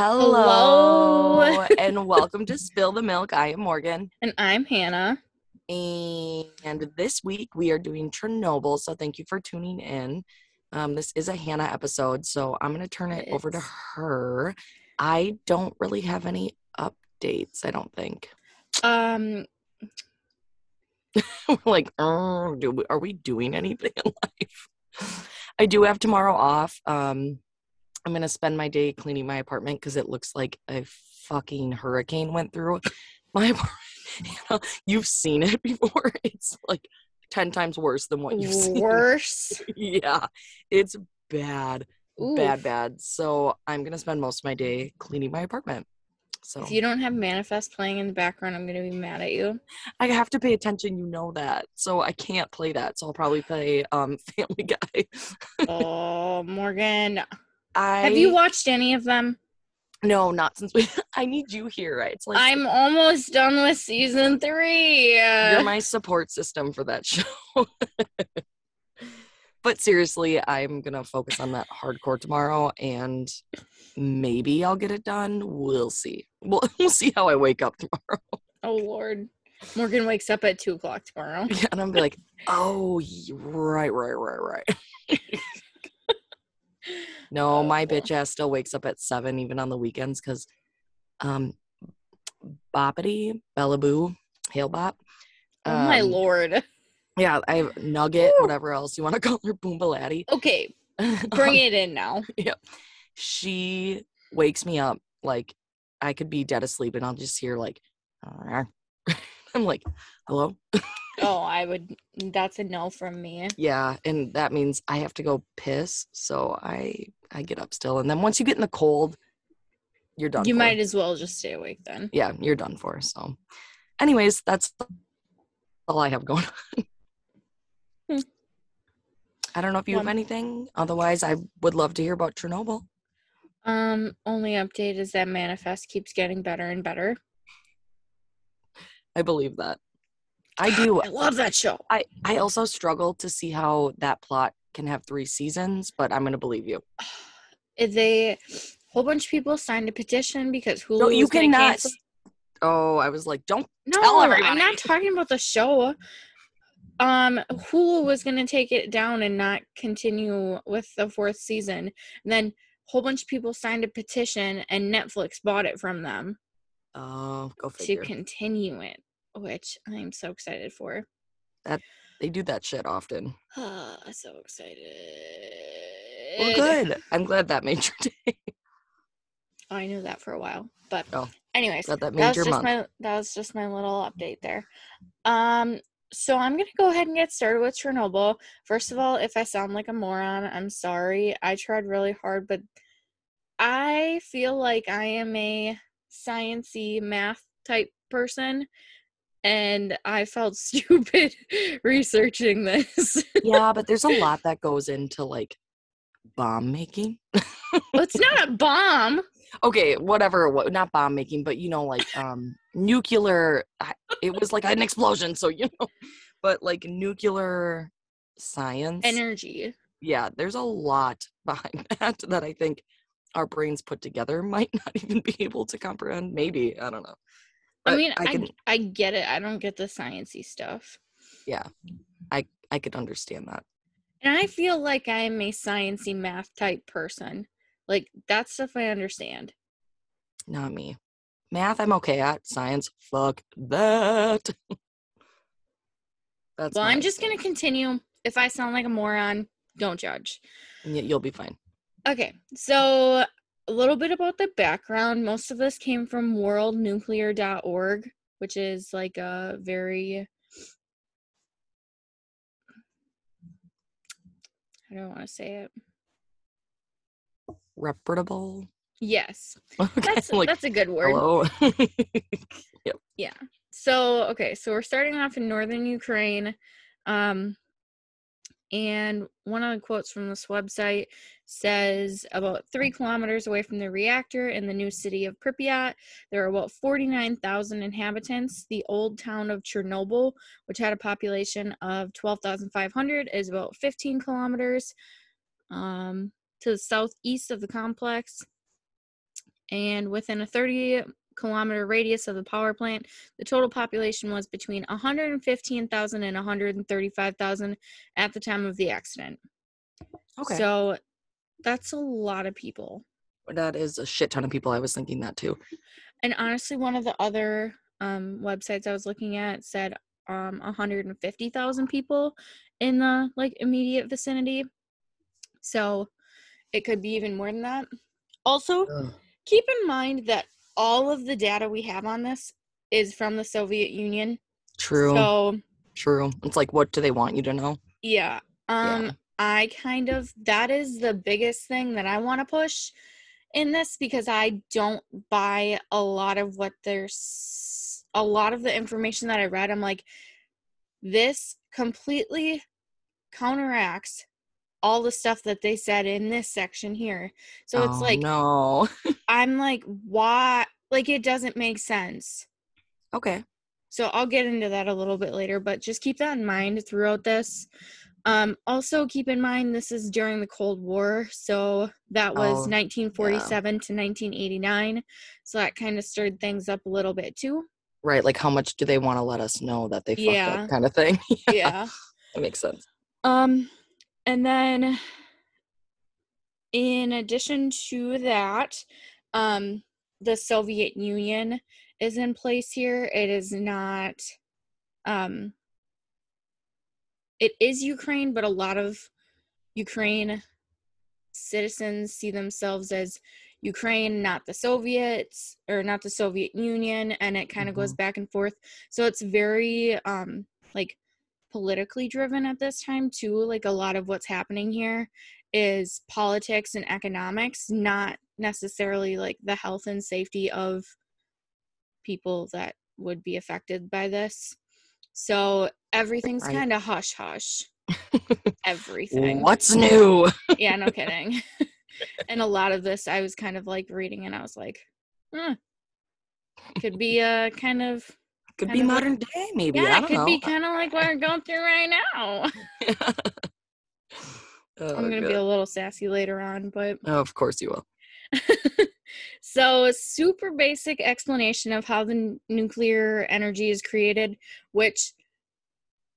Hello, Hello. and welcome to Spill the Milk. I am Morgan, And I'm Hannah. and this week we are doing Chernobyl. So thank you for tuning in. Um, this is a Hannah episode, so I'm going to turn it over to her. I don't really have any updates. I don't think. Um, like, "Oh, do we, are we doing anything in life? I do have tomorrow off. Um, I'm gonna spend my day cleaning my apartment because it looks like a fucking hurricane went through my apartment. You know, You've seen it before. It's like ten times worse than what you've seen. worse. Yeah, it's bad, bad, bad. So I'm gonna spend most of my day cleaning my apartment. So If you don't have Manifest playing in the background, I'm gonna be mad at you. I have to pay attention. You know that, so I can't play that. So I'll probably play um Family Guy. oh, Morgan. I Have you watched any of them? No, not since we. I need you here. It's like I'm almost done with season three. you're my support system for that show. but seriously, I'm gonna focus on that hardcore tomorrow, and maybe I'll get it done. We'll see. We'll we'll see how I wake up tomorrow. oh Lord. Morgan wakes up at two o'clock tomorrow. Yeah, and I'm be like, oh, right, right, right, right. No, my bitch ass still wakes up at seven, even on the weekends, because um, Boppity, Bellaboo, Hail Bop. Oh my um, lord. Yeah, I have Nugget, whatever else you want to call her, Boomba Okay, bring it in now. Yeah. She wakes me up like I could be dead asleep, and I'll just hear like, I'm like, hello. Oh, I would. That's a no from me. Yeah, and that means I have to go piss. So I I get up still, and then once you get in the cold, you're done. You for. might as well just stay awake then. yeah, you're done for. So, anyways, that's all I have going on. Hmm. I don't know if you have anything. Otherwise, I would love to hear about Chernobyl. Um, only update is that Manifest keeps getting better and better. I believe that. I do. I love that show. I I also struggle to see how that plot can have three seasons, but I'm gonna believe you. They whole bunch of people signed a petition because Hulu No, you cannot. cancel- Oh, I was like, don't. No, tell I'm not talking about the show. Um, Hulu was gonna take it down and not continue with the fourth season. And then a whole bunch of people signed a petition, and Netflix bought it from them Oh, go figure. to continue it, which I'm so excited for. That they do that shit often. so excited. Well, good. I'm glad that made your day. Oh, I knew that for a while, but Oh, anyways, that that was just month. my that was just my little update there. Um, so I'm gonna go ahead and get started with Chernobyl. First of all, if I sound like a moron, I'm sorry. I tried really hard, but I feel like I am a sciency math type person, and I felt stupid researching this. yeah, but there's a lot that goes into like bomb making. Well, it's not a bomb. Okay, whatever. wa- Not bomb making, but you know, like um nuclear. It was like an explosion, so you know. But like nuclear science. Energy. yeah, there's a lot behind that that I think our brains put together might not even be able to comprehend. Maybe I don't know. I mean, I, can, I get it. I don't get the sciency stuff. Yeah, I I could understand that. And I feel like I'm a sciency math type person. Like that stuff I understand. Not me. Math, I'm okay at. Science, fuck that. That's well, I'm just gonna continue. If I sound like a moron, don't judge. You'll be fine. Okay, so a little bit about the background. Most of this came from worldnuclear.org, which is like a very I don't want to say it. Reputable. Yes. Okay, That's like, that's a good word. hello. yep. Yeah. So, okay, so we're starting off in northern Ukraine. Um, and one of the quotes from this website says about three kilometers away from the reactor in the new city of Pripyat, there are about 49,000 inhabitants. The old town of Chernobyl, which had a population of 12,500, is about 15 kilometers um, to the southeast of the complex. and within a 30 kilometer radius of the power plant, the total population was between 115,000 and 135,000 at the time of the accident. Okay. So that's a lot of people. that is a shit ton of people. I was thinking that too. And honestly, one of the other um, websites I was looking at said um, 150,000 people in the like immediate vicinity. So it could be even more than that. Also, Ugh. keep in mind that all of the data we have on this is from the Soviet Union. True. So True. It's like, what do they want you to know? yeah, um, Yeah. I kind of that is the biggest thing that I want to push in this because I don't buy a lot of what there's a lot of the information that I read. I'm like, this completely counteracts all the stuff that they said in this section here. So it's Oh, like no. I'm like, why? Like it doesn't make sense. okay. So I'll get into that a little bit later, but just keep that in mind throughout this. Um, also, keep in mind this is during the Cold War, so that was Oh, 1947 to 1989. So that kind of stirred things up a little bit too. Right. Like, how much do they want to let us know that they fucked Yeah. up, kind of thing? Yeah. that makes sense. Um, and then in addition to that, um, the Soviet Union is in place here. It is not, um, it is Ukraine, but a lot of Ukraine citizens see themselves as Ukraine, not the Soviets or not the Soviet Union, and it kind of goes back and forth. So it's very um like politically driven at this time too. Like a lot of what's happening here is politics and economics, not necessarily like the health and safety of people that would be affected by this. So everything's Right. kind of hush hush. Everything What's new? yeah, no kidding. and a lot of this I was kind of like reading and I was like, huh. Could be a kind of Could be of like- modern day, maybe. yeah, it could know. be kind of like what we're going through right now. Oh, I'm gonna be a little sassy later on, but Oh, of course you will. so a super basic explanation of how the n- nuclear energy is created, which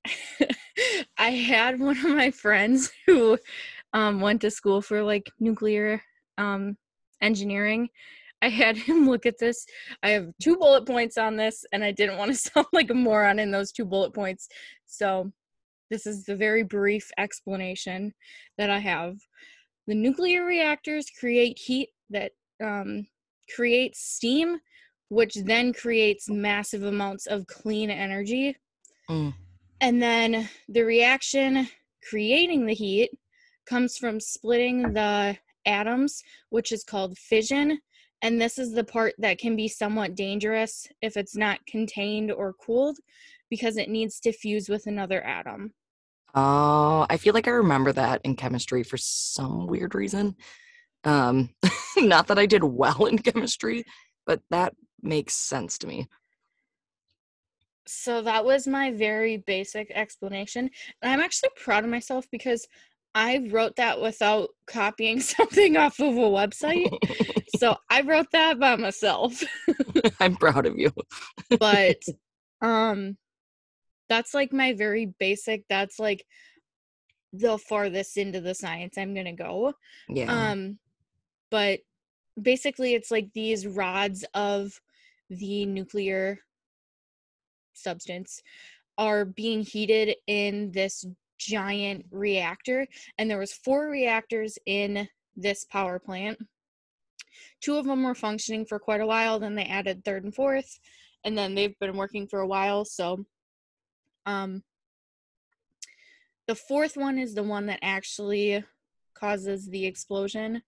I had one of my friends who um, went to school for like nuclear um, engineering. I had him look at this. I have two bullet points on this, and I didn't want to sound like a moron in those two bullet points. So, this is the very brief explanation that I have. The nuclear reactors create heat that um, creates steam, which then creates massive amounts of clean energy. Mm. And then the reaction creating the heat comes from splitting the atoms, which is called fission. And this is the part that can be somewhat dangerous if it's not contained or cooled because it needs to fuse with another atom. Oh, I feel like I remember that in chemistry for some weird reason. Um, not that I did well in chemistry, but that makes sense to me. So that was my very basic explanation. And I'm actually proud of myself because I wrote that without copying something off of a website. so I wrote that by myself. I'm proud of you. but um that's like my very basic that's like the farthest into the science I'm going to go. Yeah. Um but basically it's like these rods of the nuclear substance are being heated in this giant reactor and there was four reactors in this power plant. Two of them were functioning for quite a while then they added third and fourth and then they've been working for a while so um the fourth one is the one that actually causes the explosion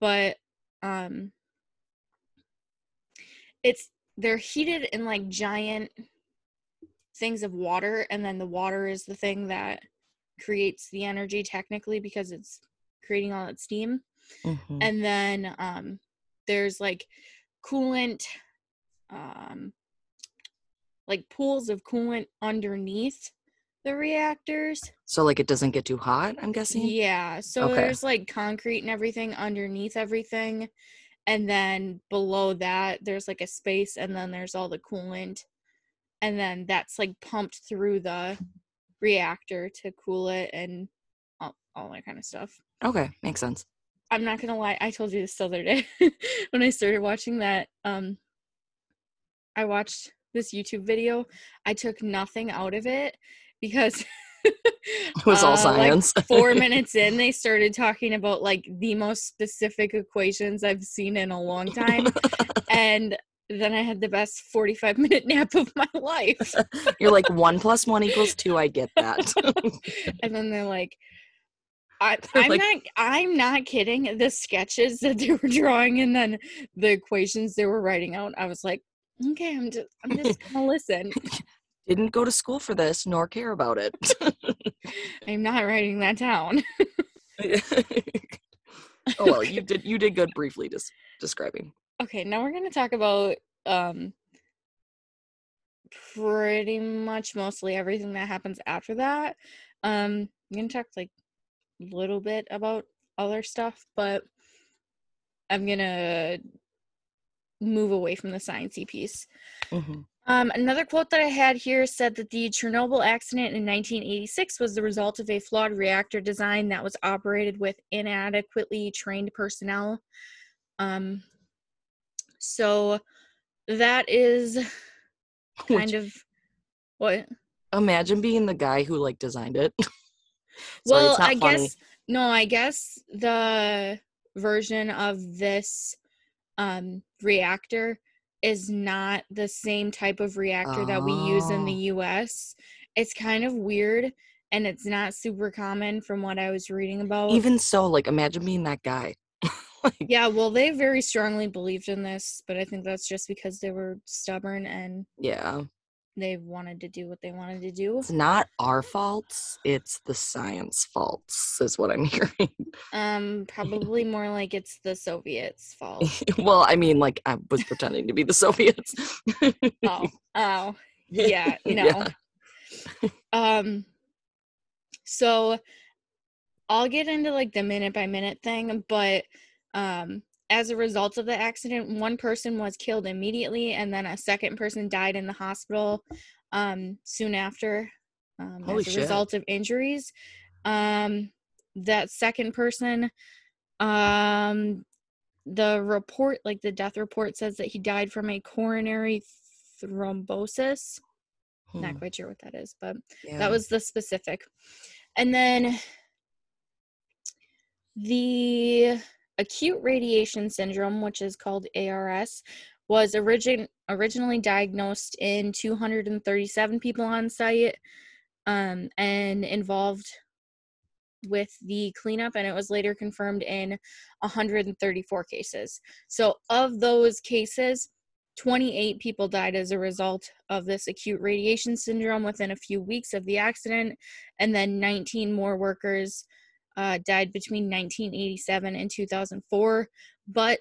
but um it's they're heated in like giant things of water and then the water is the thing that creates the energy technically because it's creating all that steam Mhm. and then um there's like coolant um like pools of coolant underneath the reactors So like it doesn't get too hot, I'm guessing. yeah so Okay. there's like concrete and everything underneath everything and then below that there's like a space and then there's all the coolant and then that's like pumped through the reactor to cool it and all, all that kind of stuff Okay, makes sense. i'm not gonna lie i told you this the other day when i started watching that um i watched this youtube video i took nothing out of it because It was all uh, like, science. four minutes in they started talking about like the most specific equations i've seen in a long time and then i had the best 45 minute nap of my life You're like one plus one equals two. I get that. and then they're like I, I'm like- not. I'm not kidding. The sketches that they were drawing and then the equations they were writing out. I was like, okay, I'm just. I'm just gonna listen. Didn't go to school for this, nor care about it. I'm not writing that down. oh well, you did. You did good briefly just describing. Okay, now we're gonna talk about um pretty much mostly everything that happens after that. Um, I'm gonna talk like a little bit about other stuff, but I'm gonna move away from the sciencey piece. Mhm. Um, another quote that I had here said that the Chernobyl accident in 1986 was the result of a flawed reactor design that was operated with inadequately trained personnel. Um, so that is kind Which- of what. Imagine being the guy who like designed it. Sorry, well, I funny. guess no. I guess the version of this um, reactor is not the same type of reactor that we use in the Oh. U.S. It's kind of weird, and it's not super common from what I was reading about. Even so, like imagine being that guy. like, yeah, well, they very strongly believed in this, but I think that's just because they were stubborn and yeah, they wanted to do what they wanted to do. it's not our faults. It's the science faults, is what I'm hearing. Um, probably more like it's the Soviets' fault. well, I mean, like I was pretending to be the Soviets. Oh, oh, yeah, no. Um, so I'll get into like the minute by minute thing, but um, as a result of the accident, one person was killed immediately, and then a second person died in the hospital um, soon after um, as a shit. result of injuries. Um, that second person, um, the report, like the death report, says that he died from a coronary thrombosis not Hmm, quite sure what that is, but yeah. that was the specific. And then the acute radiation syndrome, which is called ARS, was origin originally diagnosed in 237 people on site um, and involved with the cleanup, and it was later confirmed in 134 cases. So, of those cases, 28 people died as a result of this acute radiation syndrome within a few weeks of the accident, and then 19 more workers uh, died between 1987 and 2004. But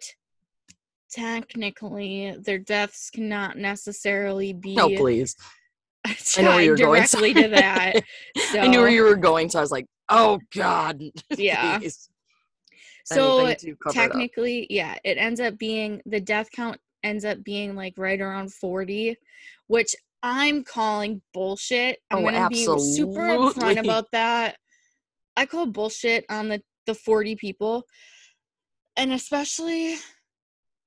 technically, their deaths cannot necessarily be no, please. I know where you're going. directly to that. So, I knew where you were going, so I was like, "Oh God." Yeah. So cover it technically, yeah, it ends up being the death count ends up being like right around 40, which I'm calling bullshit. I'm Oh, gonna be super upfront about that. I call bullshit on the the 40 people. And especially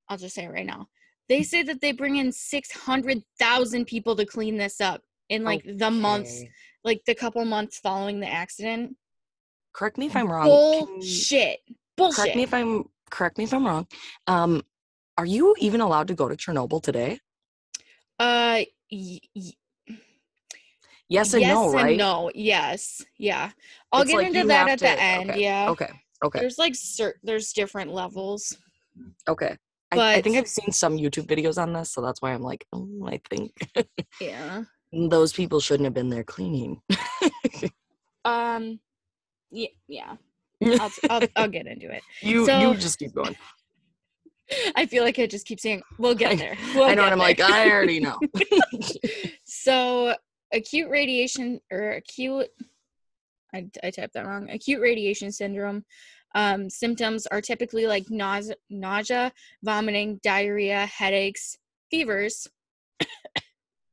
I'll just say it right now. They say that they bring in 600,000 people to clean this up in like the months, like the couple months following the accident. Correct me if I'm wrong. Bullshit. Bullshit. Correct me if I'm correct me if I'm wrong. Um, are you even allowed to go to Chernobyl today? Uh, y- y- Yes and yes no, right? Yes and no. Yes, yeah. I'll It's get like into that at to- the end. okay, Yeah. Okay. Okay. There's like cert. There's different levels. Okay. I, I think I've seen some YouTube videos on this, so that's why I'm like, oh, I think Yeah. those people shouldn't have been there cleaning. Um. Yeah. Yeah. I'll, I'll I'll get into it. you So- you just keep going. I feel like I just keep saying we'll get there. We'll I know, and I'm like. I already know. so acute radiation or acute I, I typed that wrong acute radiation syndrome Um, symptoms are typically like nausea, nausea, vomiting, diarrhea, headaches, fevers.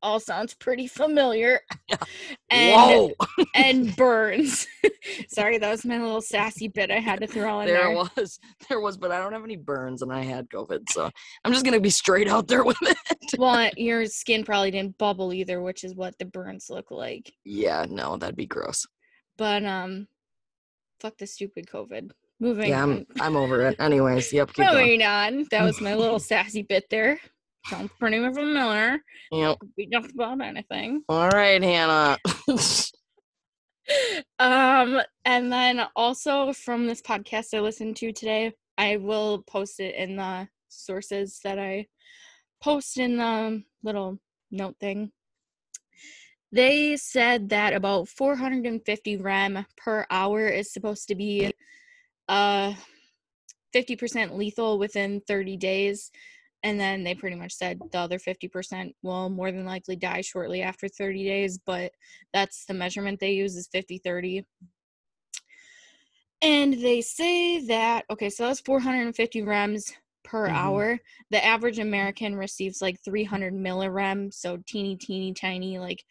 All sounds pretty familiar. Yeah. And Whoa! and burns. Sorry, that was my little sassy bit I had to throw in there there. was, there was, but I don't have any burns, and I had COVID, so I'm just gonna be straight out there with it. Well, your skin probably didn't bubble either, which is what the burns look like. Yeah, no, that'd be gross. But um, fuck the stupid COVID. Moving Yeah. I'm, I'm over it. Anyways, yep, keep going. Moving on. That was my little sassy bit there. Sounds pretty familiar. Yep. We just about anything. All right, Hannah. Um, and then also from this podcast I listened to today, I will post it in the sources that I post in the little note thing. They said that about 450 rem per hour is supposed to be uh 50% lethal within 30 days. And then they pretty much said the other 50% will more than likely die shortly after 30 days, but that's the measurement they use is 50 30 and they say that okay so that's 450 rems per Mhm. hour the average american receives like 300 millirem so teeny teeny tiny like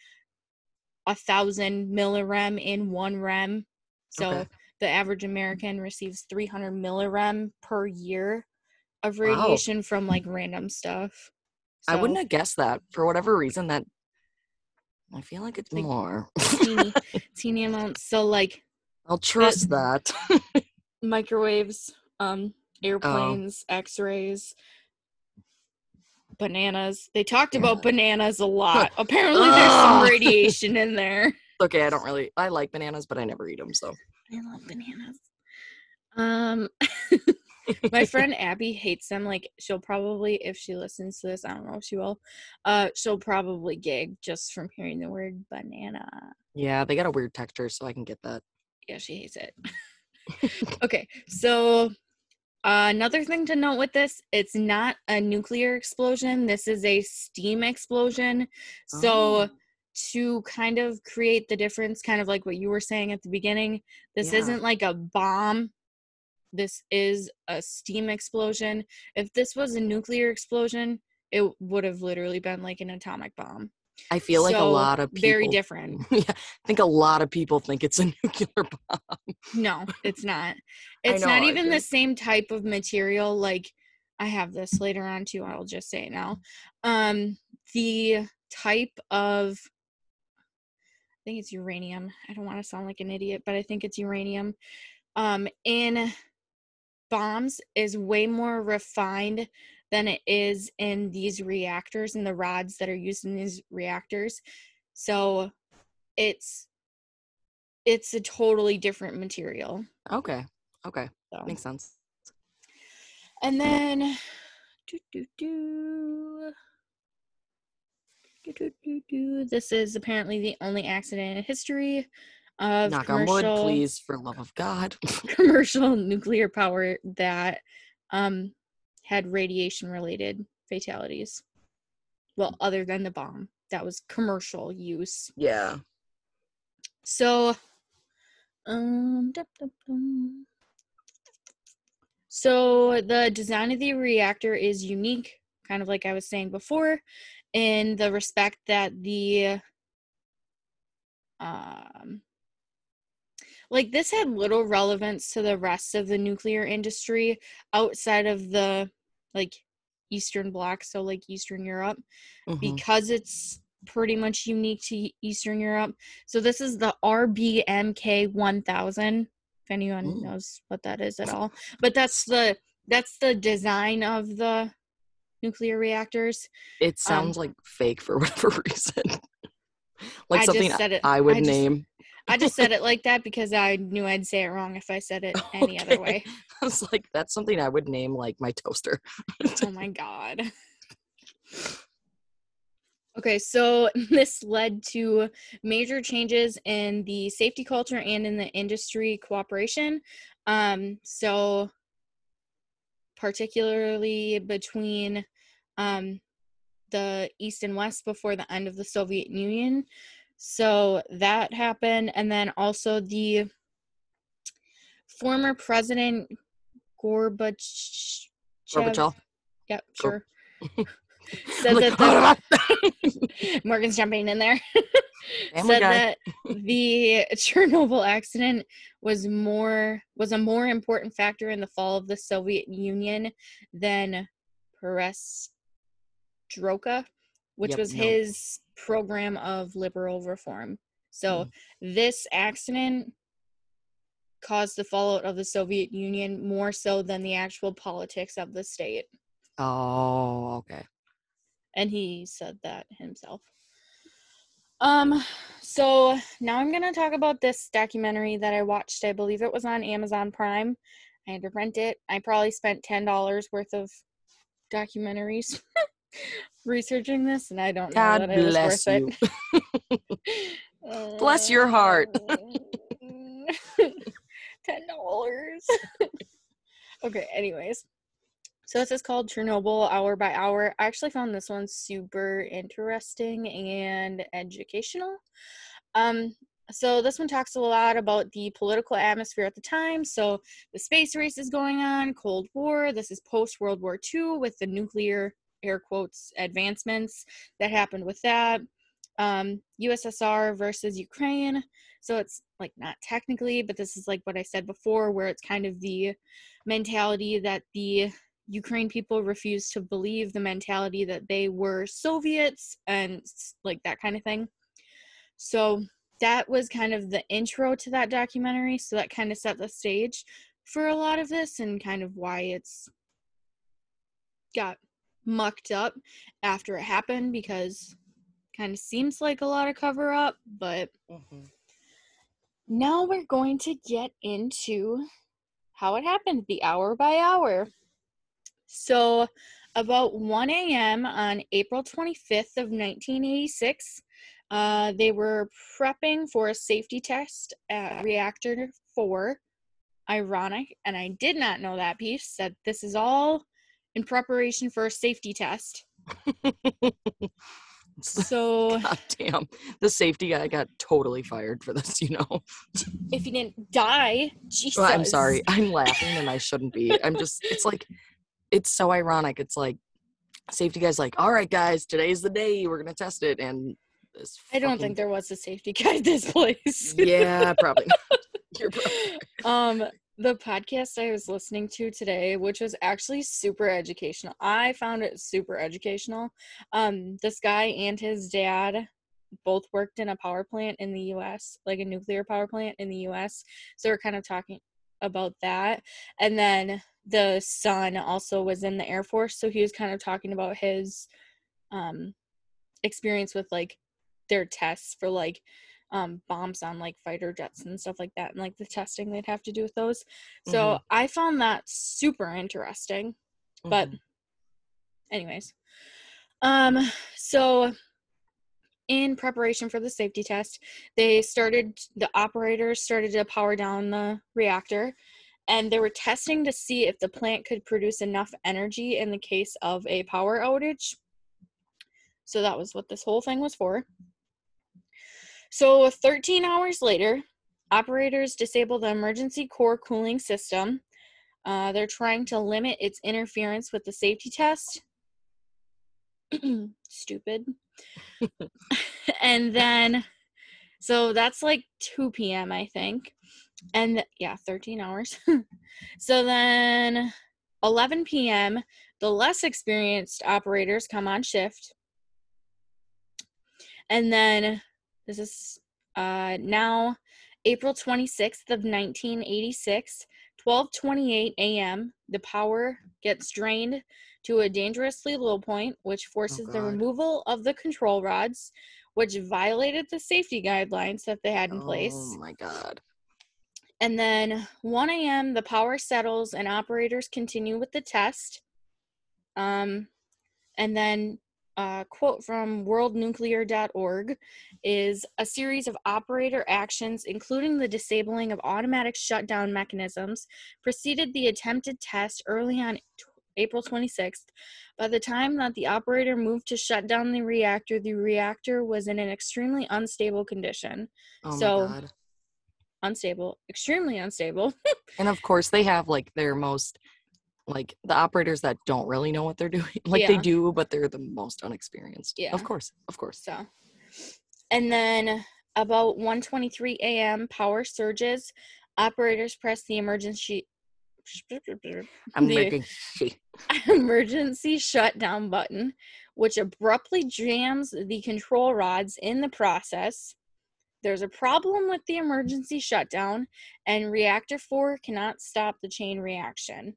a thousand millirem in one rem so Okay. the average american receives 300 millirem per year of Wow. radiation from like random stuff I wouldn't have guessed that for whatever reason. That I feel like it's Like- more. teeny teeny amounts so like I'll trust that. microwaves, Oh. um, airplanes, X-rays, bananas. They talked about bananas a lot. Apparently, there's some radiation in there. okay, I don't really. I like bananas, but I never eat them. So I love bananas. Um, my friend Abby hates them. Like, she'll probably, if she listens to this, I don't know if she will. Uh, she'll probably gig just from hearing the word banana. yeah, they got a weird texture, so I can get that. yeah, she hates it. okay, so uh, another thing to note with this, it's not a nuclear explosion. This is a steam explosion. So Oh. to kind of create the difference, kind of like what you were saying at the beginning, this Yeah. isn't like a bomb. This is a steam explosion. If this was a nuclear explosion, it would have literally been like an atomic bomb. I feel like a lot of people. Very different. yeah, I think a lot of people think it's a nuclear bomb. No, it's not. It's know, not even the same type of material. Like I have this later on too. I'll just say it now. Um, the type of I think it's uranium. I don't want to sound like an idiot, but I think it's uranium. Um, in bombs is way more refined than it is in these reactors and the rods that are used in these reactors. So it's it's a totally different material. Okay, okay, So. makes sense. And then, doo, doo, doo. this is apparently the only accident in history of Knock on commercial, wood, please, for love of God. commercial nuclear power that um, had radiation related fatalities. Well, other than the bomb, that was commercial use. yeah. So, um, dum, dum, dum. so the design of the reactor is unique, kind of like I was saying before, in the respect that the um like this had little relevance to the rest of the nuclear industry outside of the like eastern bloc so like eastern europe mhm. because it's pretty much unique to Eastern Europe. So this is the RBMK 1000. If anyone Ooh. knows what that is at all, but that's the that's the design of the nuclear reactors. It sounds like fake for whatever reason. like I something just said it. I would I just- name. I just said it like that because I knew I'd say it wrong if I said it any other way. I was like, that's something I would name like my toaster. Oh my god. Okay, so this led to major changes in the safety culture and in the industry cooperation. Um, so, particularly between um, the East and West before the end of the Soviet Union. So, that happened. And then also the former President Gorbachev. Gorbachev. Yep, sure. Said like, that the, Morgan's jumping in there. Said that the Chernobyl accident was more was a more important factor in the fall of the Soviet Union than Perestroika, which Yep, was no. his program of liberal reform. So Mm. this accident caused the fallout of the Soviet Union more so than the actual politics of the state. Oh, okay. and he said that himself. Um, so now I'm gonna talk about this documentary that I watched. I believe it was on Amazon Prime. I had to rent it. I probably spent ten dollars worth of documentaries researching this, and I don't God know that it was worth you. it. Bless your heart. ten dollars. okay. Anyways, so this is called Chernobyl Hour by Hour. I actually found this one super interesting and educational. Um, so this one talks a lot about the political atmosphere at the time. So the space race is going on, Cold War. This is post World War II with the nuclear air quotes advancements that happened with that. Um, USSR versus Ukraine. So it's like not technically, but this is like what I said before, where it's kind of the mentality that the Ukraine people refuse to believe the mentality that they were Soviets and like that kind of thing. So that was kind of the intro to that documentary. So that kind of set the stage for a lot of this and kind of why it's got mucked up after it happened because kind of seems like a lot of cover up, but Mhm. now we're going to get into how it happened, the hour by hour. So, about 1 a.m. on April 25th of 1986, uh, they were prepping for a safety test at reactor 4. Ironic, and I did not know that piece, that this is all in preparation for a safety test. So, God damn. The safety guy got totally fired for this, you know. if you didn't die, Jesus. Well, I'm sorry. I'm laughing and I shouldn't be. I'm just it's like it's so ironic. It's like safety guy's like, all right guys, today's the day we're gonna test it and this I don't fucking- think there was a safety guy at this place. Yeah, probably. You're probably um the podcast I was listening to today, which was actually super educational. I found it super educational. Um this guy and his dad both worked in a power plant in the US, like a nuclear power plant in the US. So we're kind of talking about that. And then the son also was in the Air Force, so he was kind of talking about his um experience with like their tests for like um bombs on like fighter jets and stuff like that and like the testing they'd have to do with those. So Mhm. I found that super interesting. But Mhm. anyways. Um so in preparation for the safety test, they started the operators started to power down the reactor and they were testing to see if the plant could produce enough energy in the case of a power outage. So that was what this whole thing was for. So 13 hours later, operators disable the emergency core cooling system. Uh, they're trying to limit its interference with the safety test. Stupid. and then, so that's like 2 p.m., I think. And yeah, 13 hours. so then, 11 p.m., the less experienced operators come on shift. And then, this is uh, now April 26th of 1986, 12:28 a.m. The power gets drained to a dangerously low point, which forces the removal of the control rods, which violated the safety guidelines that they had in place. Oh my god. And then 1 a.m. the power settles and operators continue with the test. Um, and then a quote from worldnuclear.org is a series of operator actions, including the disabling of automatic shutdown mechanisms, preceded the attempted test early on t- April 26th. By the time that the operator moved to shut down the reactor, the reactor was in an extremely unstable condition. Oh So- my god. unstable, extremely unstable. And of course, they have like their most, like the operators that don't really know what they're doing. Like they do, but they're the most unexperienced. Yeah. Of course. Of course. So, and then about 1:23 a.m. power surges. Operators press the emergency I'm making. emergency shutdown button, which abruptly jams the control rods in the process. There's a problem with the emergency shutdown, and reactor 4 cannot stop the chain reaction.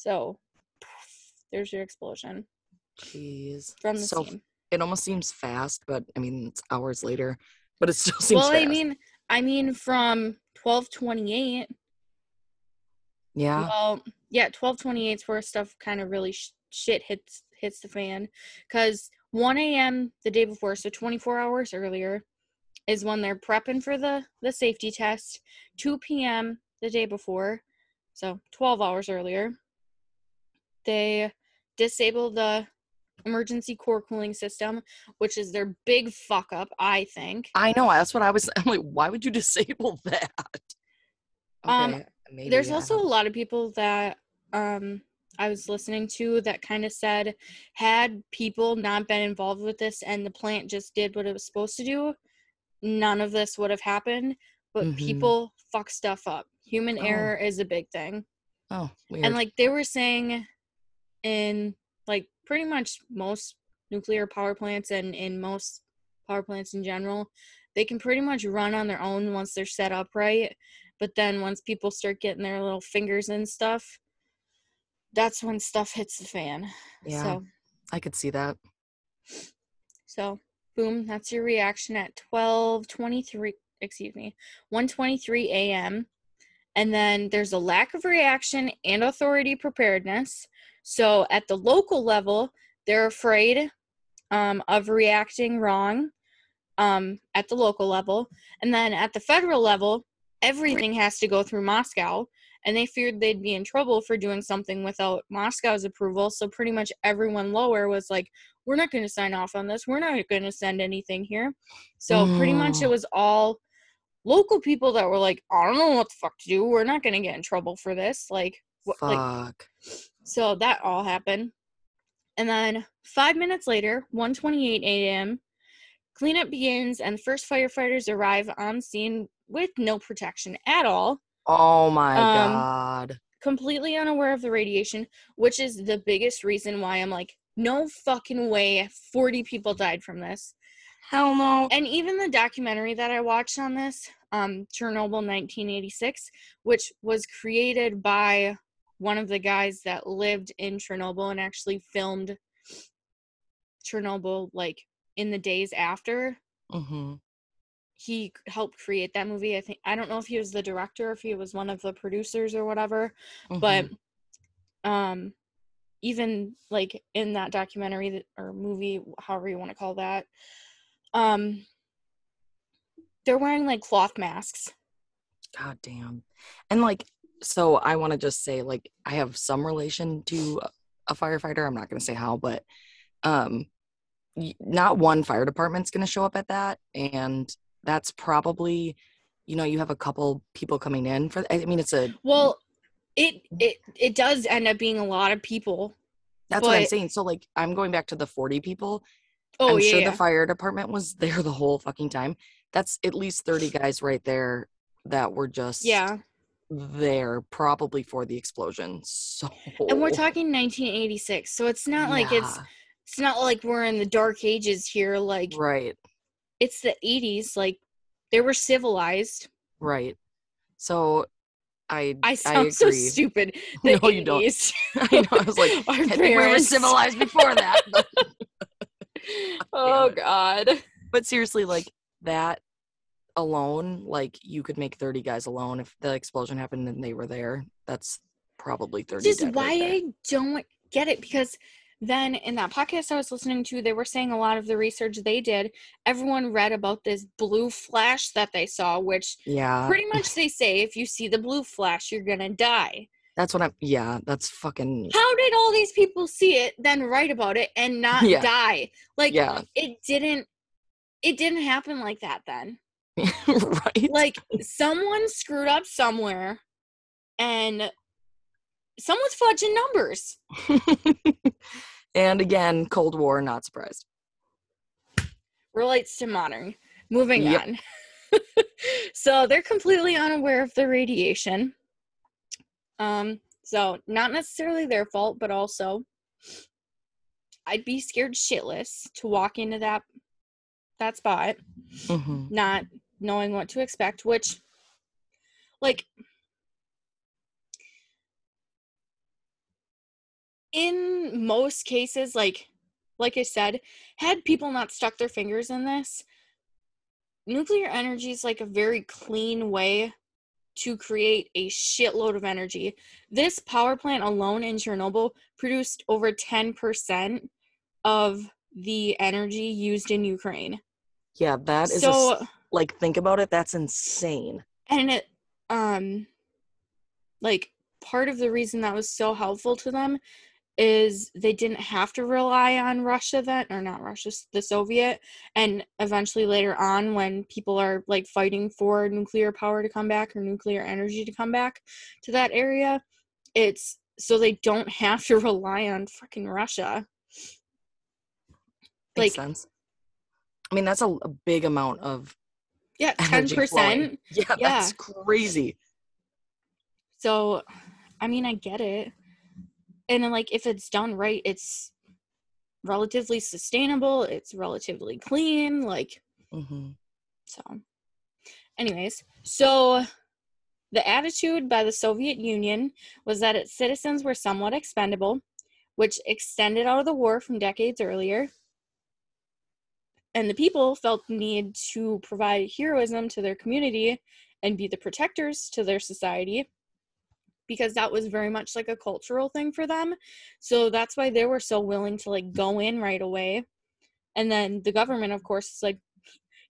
So, there's your explosion Jeez. from the so scene. it almost seems fast, but I mean it's hours later, but it still seems Well, fast. I mean, I mean, from 1228 yeah. Well, yeah, twelve twenty is where stuff kind of really sh- shit hits hits the fan, because one a.m. the day before, so twenty four hours earlier, is when they're prepping for the the safety test. Two p.m. the day before, so twelve hours earlier, they disable the emergency core cooling system, which is their big fuck up, I think. I know. That's what I was. I'm like, why would you disable that? Um, maybe, There's I also a lot of people that um I was listening to that kind of said had people not been involved with this and the plant just did what it was supposed to do, none of this would have happened. But Mhm. people fuck stuff up. Human Oh. error is a big thing. Oh, weird. And like they were saying in like pretty much most nuclear power plants and in most power plants in general, they can pretty much run on their own once they're set up right. But then once people start getting their little fingers and stuff, that's when stuff hits the fan. yeah, So I could see that. so boom, that's your reaction at twelve twenty three excuse me, one twenty three AM. And then there's a lack of reaction and authority preparedness. So at the local level, they're afraid um, of reacting wrong um, at the local level. And then at the federal level, everything has to go through Moscow. And they feared they'd be in trouble for doing something without Moscow's approval. So pretty much everyone lower was like, we're not going to sign off on this. We're not going to send anything here. So pretty much it was all local people that were like, I don't know what the fuck to do. We're not going to get in trouble for this. Like, what, Fuck. like so that all happened. And then five minutes later, 1:28 a.m., cleanup begins, and the first firefighters arrive on scene with no protection at all, oh my um, god. completely unaware of the radiation, which is the biggest reason why I'm like, no fucking way, 40 people died from this. Hell no. And even the documentary that I watched on this, um, Chernobyl 1986, which was created by one of the guys that lived in Chernobyl and actually filmed Chernobyl like in the days after. hmm He helped create that movie. I think I don't know if he was the director, if he was one of the producers or whatever, but um even like in that documentary that, or movie however you want to call that um they're wearing like cloth masks God damn. And like, so I want to just say, like, I have some relation to a- firefighter. I'm not going to say how, but um, not one fire department's going to show up at that. And that's probably, you know, you have a couple people coming in for, I mean, it's a, well it it it does end up being a lot of people that's what I'm saying. So, like, I'm going back to the 40 people. Oh I'm yeah, sure yeah. the fire department was there the whole fucking time. That's at least 30 guys right there that were just yeah there probably for the explosion. So and we're talking 1986 so it's not like it's Yeah, it's not like we're in the dark ages here like right, it's the 80s like they were civilized right. So I i I sound so stupid the No, you don't. I know. I was like, I think we were civilized before that. Oh god but seriously, like that alone, like you could make 30 guys alone if the explosion happened and they were there. That's probably 30 Which is why right. I don't get it because then in that podcast I was listening to, they were saying a lot of the research they did, everyone read about this blue flash that they saw, which Yeah. pretty much they say if you see the blue flash, you're gonna die. That's what I'm yeah, that's fucking How did all these people see it, then write about it and not Yeah. die? Like yeah. it didn't it didn't happen like that then. right? Like someone screwed up somewhere and someone's fudging numbers. and again, Cold War, not surprised. Relates to modern. Moving Yep. on. so they're completely unaware of the radiation. Um, so not necessarily their fault, but also I'd be scared shitless to walk into that that spot. Hmm not knowing what to expect, which, like, in most cases, like, like I said, had people not stuck their fingers in this, nuclear energy is like a very clean way to create a shitload of energy. This power plant alone in Chernobyl produced over 10% of the energy used in Ukraine. Yeah, that is so s- like think about it. That's insane. and it um like part of the reason that was so helpful to them is they didn't have to rely on Russia then or not Russia the Soviet and eventually later on when people are like fighting for nuclear power to come back or nuclear energy to come back to that area it's so they don't have to rely on freaking Russia Makes Like- sense. I mean, that's a, a big amount of yeah 10% Yeah, Yeah. that's crazy. So, I mean, I get it. And then, like, if it's done right, it's relatively sustainable, it's relatively clean. Like, hmm so, anyways, so the attitude by the Soviet Union was that its citizens were somewhat expendable, which extended out of the war from decades earlier. And the people felt the need to provide heroism to their community and be the protectors to their society because that was very much like a cultural thing for them. So that's why they were so willing to like go in right away. And then the government, of course, is like,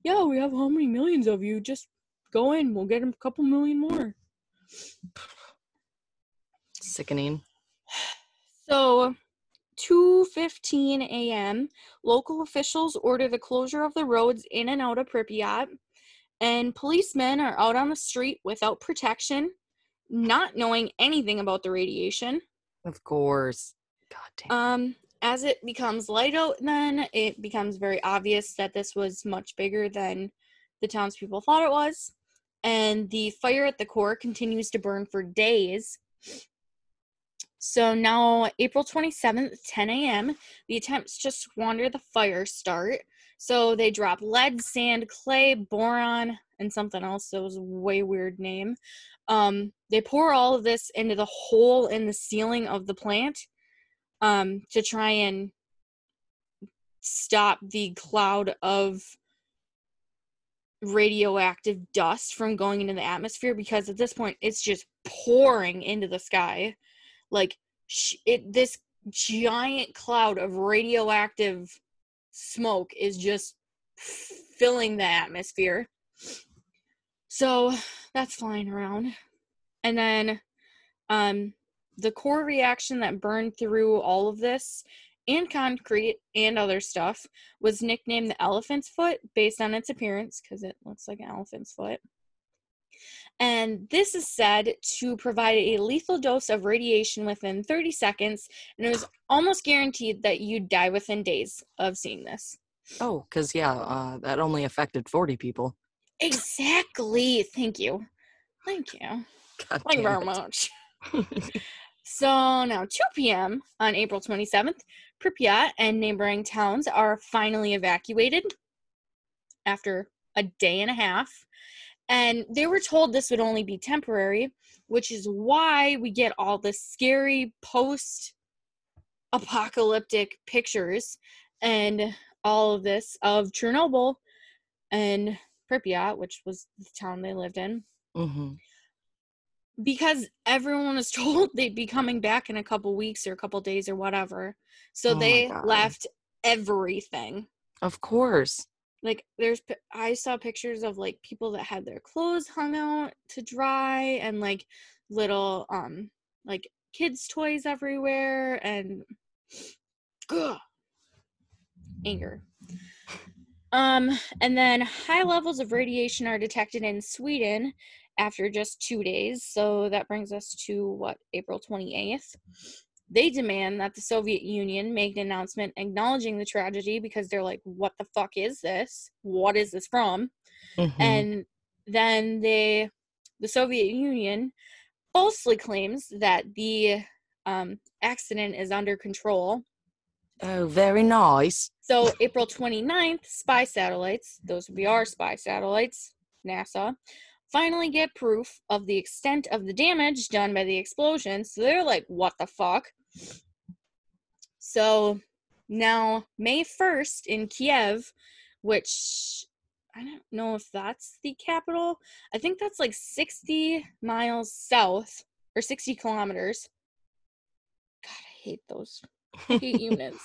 yeah, we have how many millions of you? Just go in. We'll get a couple million more. Sickening. So, 2:15 a.m., local officials order the closure of the roads in and out of Pripyat, and policemen are out on the street without protection, not knowing anything about the radiation. Of course. God damn. Um, as it becomes light out, then it becomes very obvious that this was much bigger than the townspeople thought it was, and the fire at the core continues to burn for days. So now, April 27th, 10 a.m., the attempts to squander the fire start. So they drop lead, sand, clay, boron, and something else that was a way weird name. Um, they pour all of this into the hole in the ceiling of the plant um, to try and stop the cloud of radioactive dust from going into the atmosphere because at this point it's just pouring into the sky. Like it this giant cloud of radioactive smoke is just filling the atmosphere so that's flying around and then um the core reaction that burned through all of this and concrete and other stuff was nicknamed the elephant's foot based on its appearance because it looks like an elephant's foot. And this is said to provide a lethal dose of radiation within 30 seconds, and it was almost guaranteed that you'd die within days of seeing this. Oh, because yeah, uh, that only affected 40 people. Exactly. Thank you. Thank you. God Thank you very it. much. So now 2 p.m. on April 27th, Pripyat and neighboring towns are finally evacuated after a day and a half. And they were told this would only be temporary, which is why we get all the scary post apocalyptic pictures and all of this of Chernobyl and Pripyat, which was the town they lived in Mhm. because everyone was told they'd be coming back in a couple weeks or a couple days or whatever. So Oh they left everything. Of course. Like there's I saw pictures of like people that had their clothes hung out to dry and like little um like kids toys everywhere and Ugh. anger. Um, and then high levels of radiation are detected in Sweden after just two days. So that brings us to what, April 28th. They demand that the Soviet Union make an announcement acknowledging the tragedy because they're like, what the fuck is this? What is this from? Mhm. And then they, the Soviet Union falsely claims that the um, accident is under control oh, very nice. so April 29th, spy satellites, those would be our spy satellites, NASA, finally get proof of the extent of the damage done by the explosion. So they're like, what the fuck? So now May 1st in Kiev, which I don't know if that's the capital. I think that's like 60 miles south or 60 kilometers. God, I hate those. Hate units.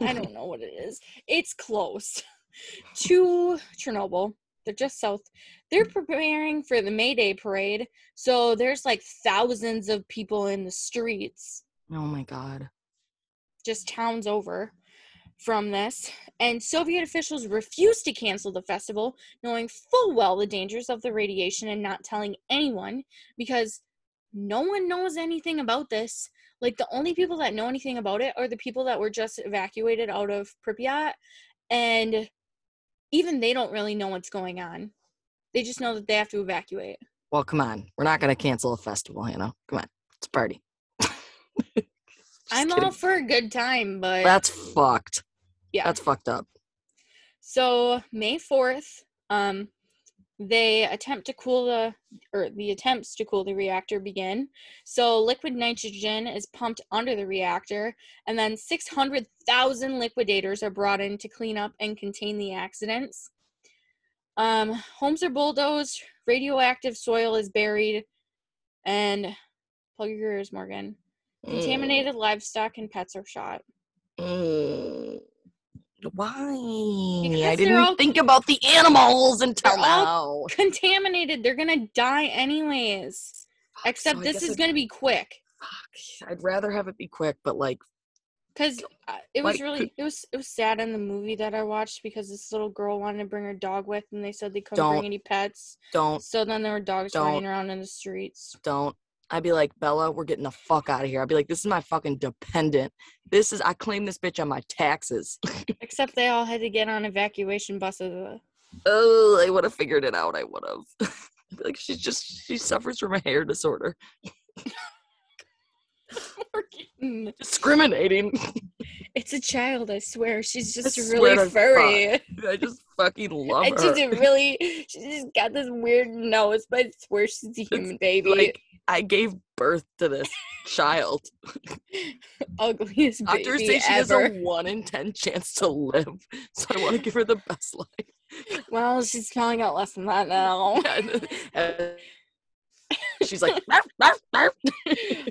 I don't know what it is. It's close to Chernobyl. They're just south. They're preparing for the May Day parade. So there's like thousands of people in the streets, Oh my god. just towns over from this. And Soviet officials refused to cancel the festival, knowing full well the dangers of the radiation and not telling anyone because no one knows anything about this. Like the only people that know anything about it are the people that were just evacuated out of Pripyat and even they don't really know what's going on. They just know that they have to evacuate. Well, come on. We're not gonna cancel a festival, Hannah. Come on. It's a party. I'm kidding. all for a good time, but That's fucked. Yeah. That's fucked up. So May 4th, um, they attempt to cool the or the attempts to cool the reactor begin. So liquid nitrogen is pumped under the reactor, and then 600,000 liquidators are brought in to clean up and contain the accidents. Um, homes are bulldozed, radioactive soil is buried, and plug your ears, Morgan. Contaminated livestock and pets are shot. Mm. Why? Because I didn't all- think about the animals until now. Contaminated, they're gonna die anyways. Fuck, Except so this is I'd- gonna be quick. fuck, I'd rather have it be quick, but like, Cause uh, it was Like, really it was it was sad in the movie that I watched because this little girl wanted to bring her dog with and they said they couldn't bring any pets. don't, So then there were dogs running around in the streets. don't. I'd be like, Bella, we're getting the fuck out of here. I'd be like, this is my fucking dependent. This is, I claim this bitch on my taxes. Except they all had to get on evacuation buses. Uh. oh, I would have figured it out. I would have. Like, she's just, she suffers from a hair disorder. Discriminating. it's a child, I swear. She's just really furry. I just fucking love And her. she's a really she's just got this weird nose, but I swear she's a human baby. like I gave birth to this child. ugliest baby Doctors say she has a one in ten chance to live, so I want to give her the best life. Well, she's probably got less than that now. And- she's like, "Barf, barf, barf."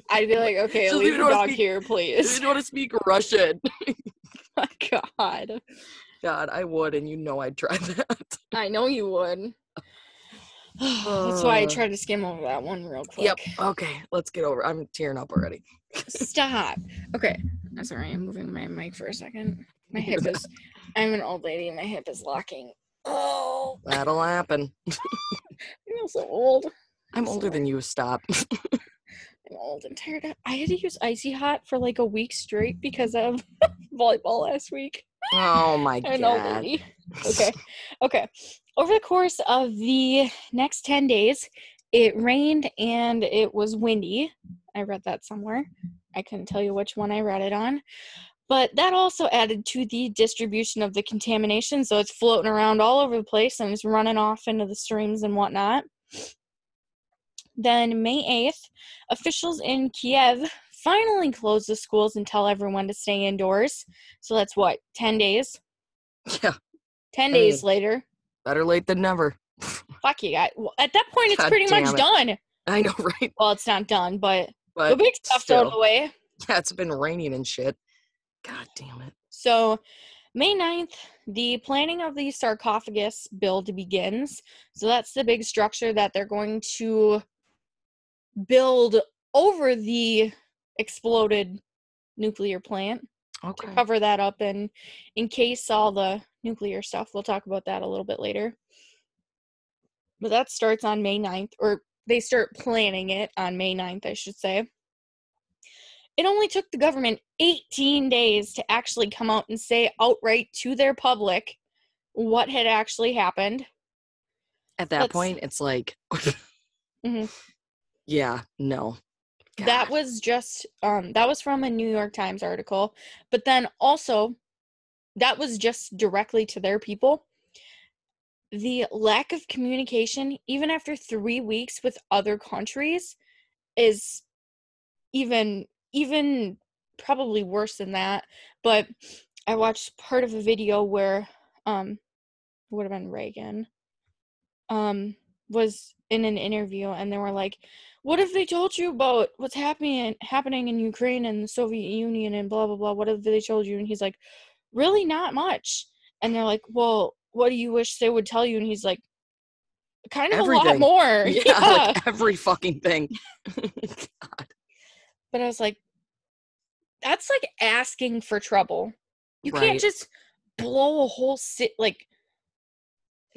I'd be like, okay, leave the dog speak- here, please. didn't want to speak Russian. My God, God, I would, and you know I'd try that. I know you would. That's why I Uh, tried to skim over that one real quick. Yep. Okay, let's get over. I'm tearing up already. Stop. Okay. I'm sorry. I'm moving my mic for a second. My hip is. I'm an old lady. My hip is locking. Oh, That'll happen. I feel so old. I'm older than you. Stop. I'm old and tired. I had to use icy hot for like a week straight because of volleyball last week. Oh my I know, god. lady. Okay. Okay. Over the course of the next 10 days, it rained and it was windy. I read that somewhere. I couldn't tell you which one I read it on. But that also added to the distribution of the contamination. So it's floating around all over the place and it's running off into the streams and whatnot. Then, May 8th, officials in Kiev finally close the schools and tell everyone to stay indoors. So that's what, 10 days? Yeah. 10 I days mean- later. Better late than never. Fuck you guys. Well, at that point, it's God pretty much it. done. I know, right? Well, it's not done, but But the big stuff's out of the way. Yeah, it's been raining and shit. God damn it. So, May 9th, the planning of the sarcophagus build begins. So, that's the big structure that they're going to build over the exploded nuclear plant. Okay. cover that up and encase all the nuclear stuff. We'll talk about that a little bit later. But that starts on May 9th, or they start planning it on May 9th, I should say. It only took the government 18 days to actually come out and say outright to their public what had actually happened. At that Let's- point, it's like, Mhm. yeah, no. That was just um that was from a New York Times article, but then also that was just directly to their people. The lack of communication even after 3 weeks with other countries is even even probably worse than that, but I watched part of a video where um would have been Reagan um was in an interview and they were like what have they told you about what's happening happening in Ukraine and the Soviet Union and blah blah blah what have they told you? And he's like really? Not much. And they're like well what do you wish they would tell you? And he's like kind of a lot more. Yeah, yeah, like every fucking thing. God. but I was like that's like asking for trouble. You Right. can't just blow a whole city like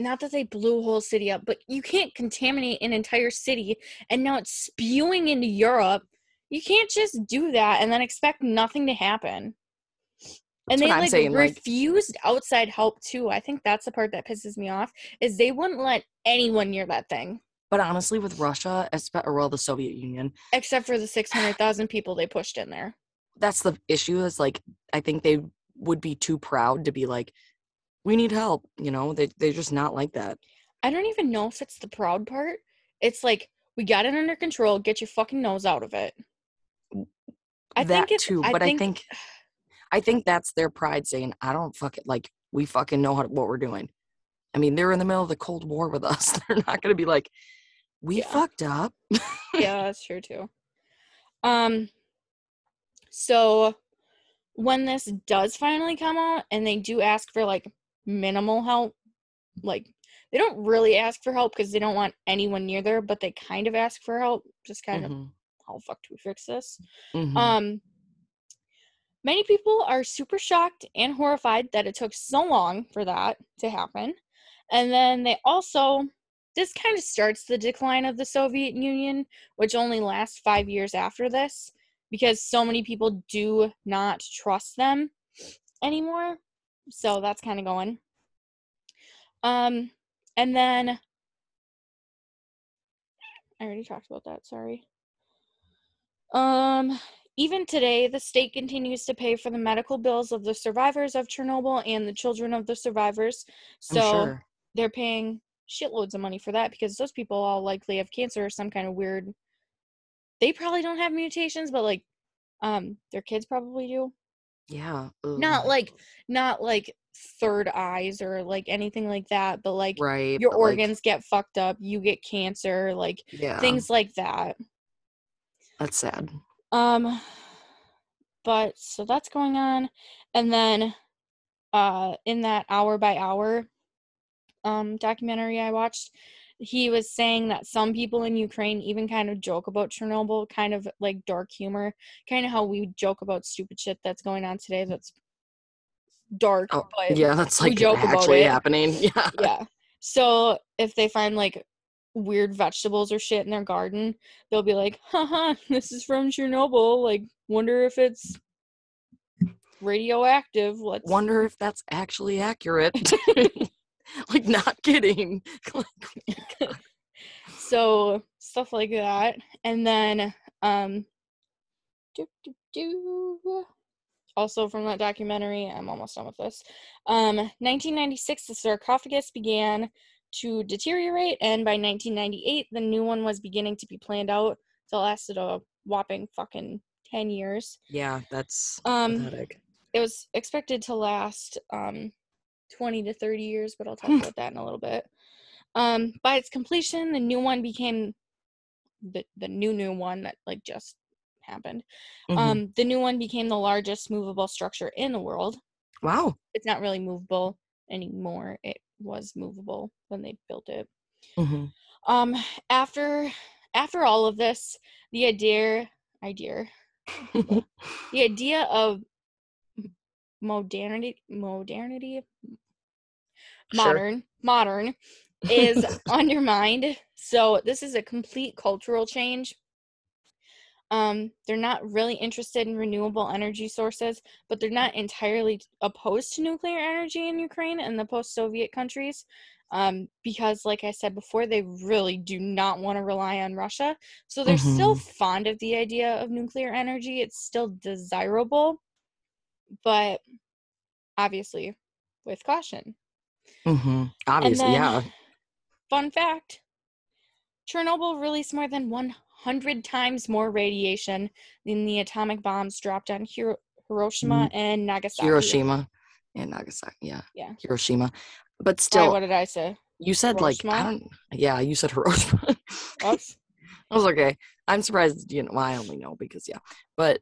not that they blew a whole city up, but you can't contaminate an entire city and now it's spewing into Europe. You can't just do that and then expect nothing to happen. And That's they like saying, like- refused outside help too. I think that's the part that pisses me off is they wouldn't let anyone near that thing But honestly, with Russia, or well, the Soviet Union, except for the 600,000 people they pushed in there. that's the issue. Is like I think they would be too proud to be like, we need help. You know, they they're just not like that. I don't even know if it's the proud part. It's like we got it under control. Get your fucking nose out of it. I that think it's too, but I think I think that's their pride saying, I don't fuck it like we fucking know how, what we're doing. I mean, they're in the middle of the Cold War with us. They're not going to be like, we Yeah. fucked up. yeah, that's true too. Um so when this does finally come out and they do ask for like minimal help, like they don't really ask for help because they don't want anyone near there, but they kind of ask for help, just kind of Mhm, how the fuck do we fix this? mhm. Um many people are super shocked and horrified that it took so long for that to happen. And then they also this kind of starts the decline of the Soviet Union, which only lasts 5 years after this because so many people do not trust them anymore. So that's kind of going. Um and then I already talked about that, sorry. Um, even today, the state continues to pay for the medical bills of the survivors of Chernobyl and the children of the survivors. So sure. they're paying shitloads of money for that because those people all likely have cancer or some kind of weird. They probably don't have mutations, but like, um, their kids probably do. Yeah. Not like, not like third eyes or like anything like that, but like right. your but, like, organs get fucked up, you get cancer, like yeah. things like that. That's sad. Um but so that's going on and then uh in that hour by hour um documentary I watched he was saying that some people in Ukraine even kind of joke about Chernobyl kind of like dark humor kind of how we joke about stupid shit that's going on today that's dark Oh, but Yeah, that's we like joke about actually it. happening. Yeah. yeah. So if they find like weird vegetables or shit in their garden, they'll be like, haha, this is from Chernobyl. Like, wonder if it's radioactive. Let's Wonder if that's actually accurate. like, not kidding. Like, so stuff like that. And then um doo, doo, doo. also from that documentary, I'm almost done with this. Um 1996 the sarcophagus began to deteriorate and by 1998 the new one was beginning to be planned out. So it lasted a whopping fucking 10 years. yeah, that's Um, pathetic. It was expected to last um 20 to 30 years, but I'll talk about that in a little bit. Um, by its completion, the new one became the the new new one that like just happened. Mhm. Um, the new one became the largest movable structure in the world. wow. It's not really movable anymore. It was movable when they built it. hmm Um, after after all of this, the idea idea the idea of modernity modernity Sure. modern modern is undermined. So this is a complete cultural change. Um, they're not really interested in renewable energy sources, but they're not entirely opposed to nuclear energy in Ukraine and the post-Soviet countries. Um, because, like I said before, they really do not want to rely on Russia. So they're still fond of the idea of nuclear energy. It's still desirable, but obviously with caution. hmm Obviously, then- yeah. Fun fact Chernobyl released more than 100 times more radiation than the atomic bombs dropped on Hiro- Hiroshima and Nagasaki. Hiroshima and Nagasaki. Yeah. Yeah. Hiroshima. But Why, still, what did I say? you said like I don't. Yeah, you said Hiroshima. Oops. I was okay. I'm surprised. You know, I only know because yeah, but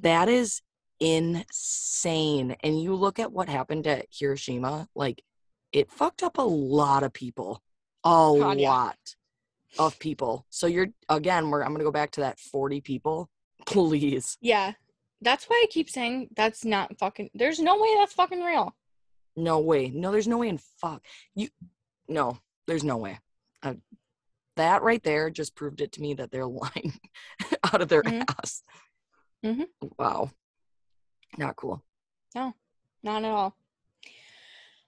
that is insane. And you look at what happened at Hiroshima, like it fucked up a lot of people, a God, yeah. lot of people. So you're again, we're I'm gonna go back to that 40 people. Please, Yeah. That's why I keep saying that's not fucking. There's no way that's fucking real. no way. No, there's no way in fuck you. No, there's no way. Uh, that right there just proved it to me that they're lying out of their Mhm. ass. Mhm. Wow. Not cool. No, not at all.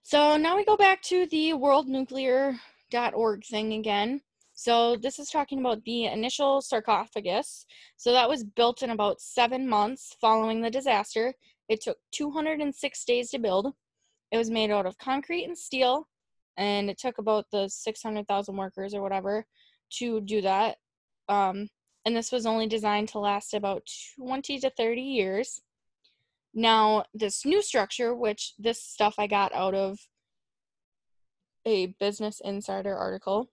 So now we go back to the worldnuclear.org thing again. So this is talking about the initial sarcophagus. So that was built in about seven months following the disaster. It took 206 days to build. It was made out of concrete and steel, and it took about the 600,000 workers or whatever to do that. Um, and this was only designed to last about 20 to 30 years. Now, this new structure, which this stuff I got out of a Business Insider article.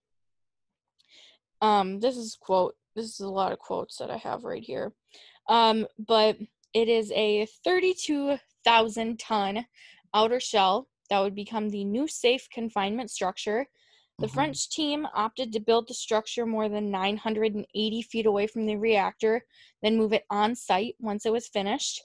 Um, this is quote. This is a lot of quotes that I have right here. Um, but it is a 32,000 ton outer shell that would become the new safe confinement structure. The Mhm. French team opted to build the structure more than 980 feet away from the reactor, then move it on site once it was finished.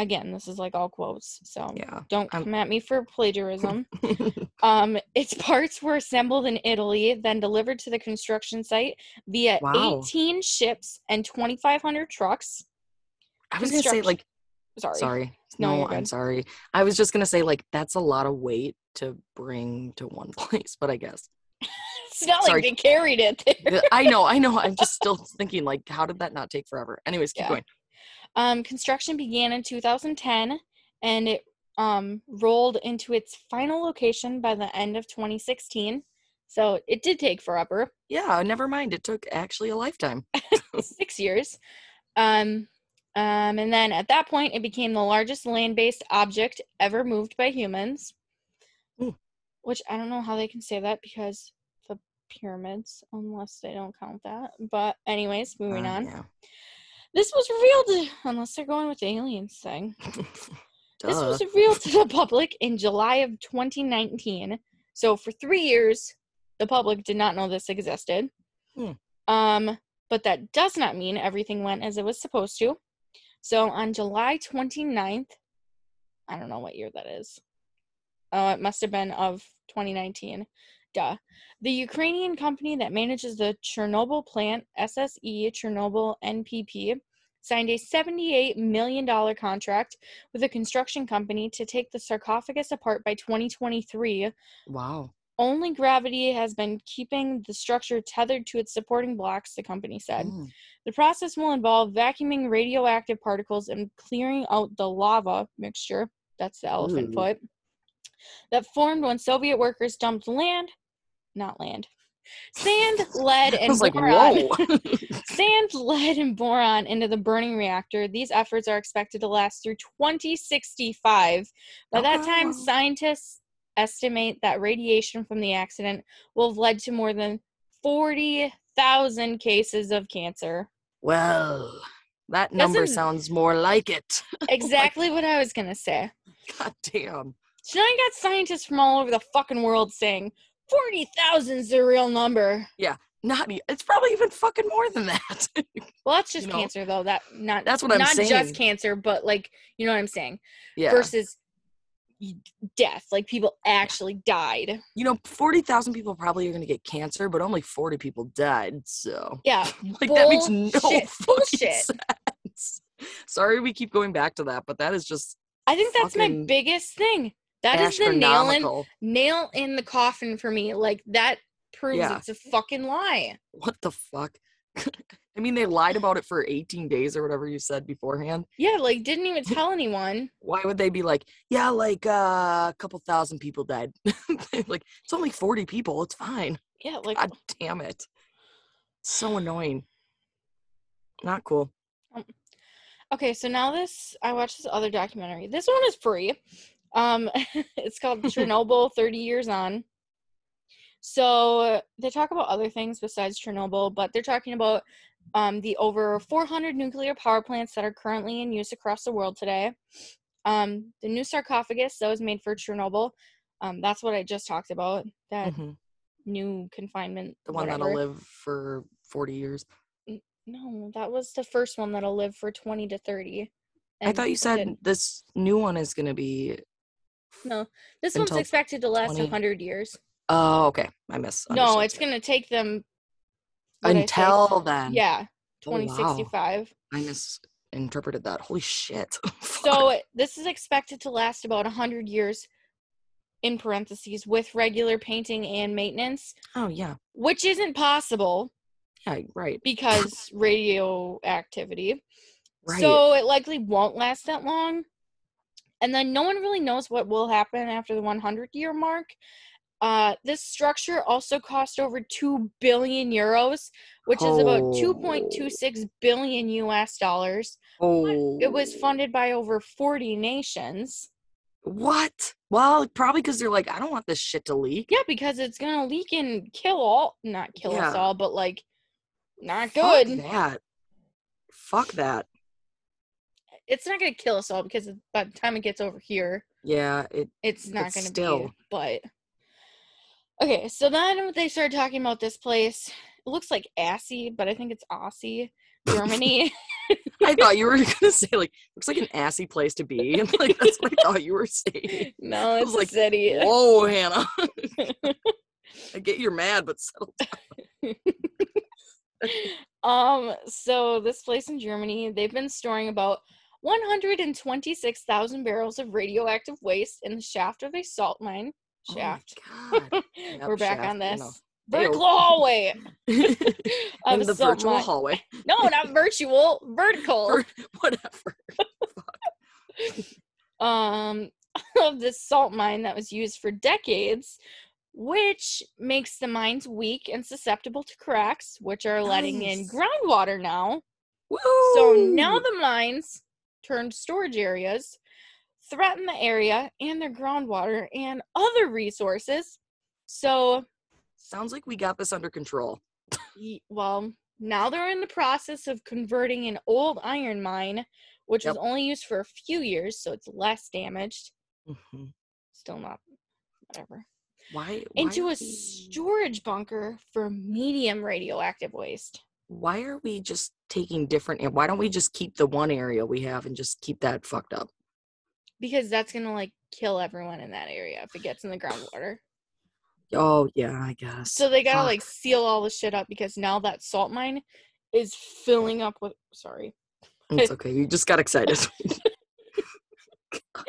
Again, this is like all quotes, so Yeah. don't I'm- come at me for plagiarism. um, its parts were assembled in Italy, then delivered to the construction site via Wow. 18 ships and 2,500 trucks. I was gonna say like Sorry. sorry. No, No, I'm sorry. I was just gonna say like that's a lot of weight to bring to one place, but I guess It's not Sorry. like they carried it there. I know, I know. I'm just still thinking like, how did that not take forever? Anyways, keep Yeah. going. Um, construction began in 2010 and it um, rolled into its final location by the end of 2016. So it did take forever, Yeah, never mind. It took actually a lifetime. six years. Um, um, and then at that point, it became the largest land based object ever moved by humans. Ooh. Which I don't know how they can say that because the pyramids, unless they don't count that. But, anyways, moving Uh, on. Yeah. This was revealed, unless they're going with the aliens thing. This was revealed to the public in July of 2019. So for three years, the public did not know this existed. Hmm. Um, but that does not mean everything went as it was supposed to. So on July 29th, I don't know what year that is. Oh, it must have been of 2019. The Ukrainian company that manages the Chernobyl plant, SSE Chernobyl NPP, signed a $78 million contract with a construction company to take the sarcophagus apart by 2023. wow. Only gravity has been keeping the structure tethered to its supporting blocks, the company said. Mm. The process will involve vacuuming radioactive particles and clearing out the lava mixture that's the elephant Ooh. foot that formed when Soviet workers dumped land, not land, sand, lead, and like, boron. Sand, lead, and boron into the burning reactor. These efforts are expected to last through 2065. By that time, oh. scientists estimate that radiation from the accident will have led to more than 40,000 cases of cancer. well, that number Doesn't- sounds more like it. Oh exactly what I was going to say. God damn. Now you got scientists from all over the fucking world saying 40,000 is the real number. Yeah, not. It's probably even fucking more than that. Well, that's just You know, cancer though. That not that's what I'm not saying. just cancer, but like you know what I'm saying. yeah. Versus death, like people actually died. you know, forty thousand people probably are gonna get cancer, but only forty people died. So Yeah, like that makes no fucking Bullshit. sense. Sorry, we keep going back to that, but that is just I think that's my biggest thing. That is the nail in nail in the coffin for me. Like that proves Yeah. it's a fucking lie. What the fuck? I mean, they lied about it for 18 days or whatever you said beforehand. Yeah, like didn't even tell anyone. Why would they be like, yeah, like uh, a couple thousand people died? like, it's only 40 people. It's fine. Yeah, like God damn it. So annoying. Not cool. okay, so now this I watched this other documentary. This one is free. Um it's called Chernobyl 30 Years On. So they talk about other things besides Chernobyl, but they're talking about um, the over 400 nuclear power plants that are currently in use across the world today. Um, the new sarcophagus that was made for Chernobyl. Um, that's what I just talked about. That Mhm. new confinement. The one that'll live for 40 years. No, that was the first one that'll live for 20 to 30. I thought you said this new one is going to be. No, this one's expected to last 20 100 years. Oh, okay. I miss. No, it's going to take them what'd I say? Until then. yeah, Oh, wow. 2065. I misinterpreted that. Holy shit. So this is expected to last about 100 years in parentheses with regular painting and maintenance, oh, yeah. which isn't possible Yeah, right. because radioactivity. Right. So it likely won't last that long. And then no one really knows what will happen after the 100 year mark. Uh, this structure also cost over 2 billion euros, which is about Oh. 2.26 billion US dollars. oh. It was funded by over 40 nations. What? Well, probably because they're like, I don't want this shit to leak. Yeah, because it's going to leak and kill all, not kill us all, but like, not Fuck good. that. Fuck that. It's not going to kill us all because by the time it gets over here, Yeah, it. it's not going to be still. but okay so then they started talking about this place it looks like assy but i think it's aussie germany I thought you were gonna say like looks like an assy place to be, and like that's what I thought you were saying. no it's like, city Whoa, Hannah. I get you're mad, but settle down. um so this place in germany they've been storing about 126,000 barrels of radioactive waste in the shaft of a salt mine Oh shaft we're back shaft, on you this know. vertical hallway in the virtual mine. hallway. no not virtual vertical Whatever. um of this salt mine that was used for decades which makes the mines weak and susceptible to cracks which are letting in groundwater now Woo! so now the mines turned storage areas threaten the area and their groundwater and other resources so sounds like we got this under control. well now they're in the process of converting an old iron mine which was only used for a few years so it's less damaged Mhm. still not whatever Why? into a storage bunker for medium radioactive waste Why are we just taking different? and Why don't we just keep the one area we have and just keep that fucked up? because that's gonna like kill everyone in that area if it gets in the groundwater Oh yeah, I guess. so they gotta Fuck. like seal all the shit up because now that salt mine is filling up with sorry It's okay. You just got excited.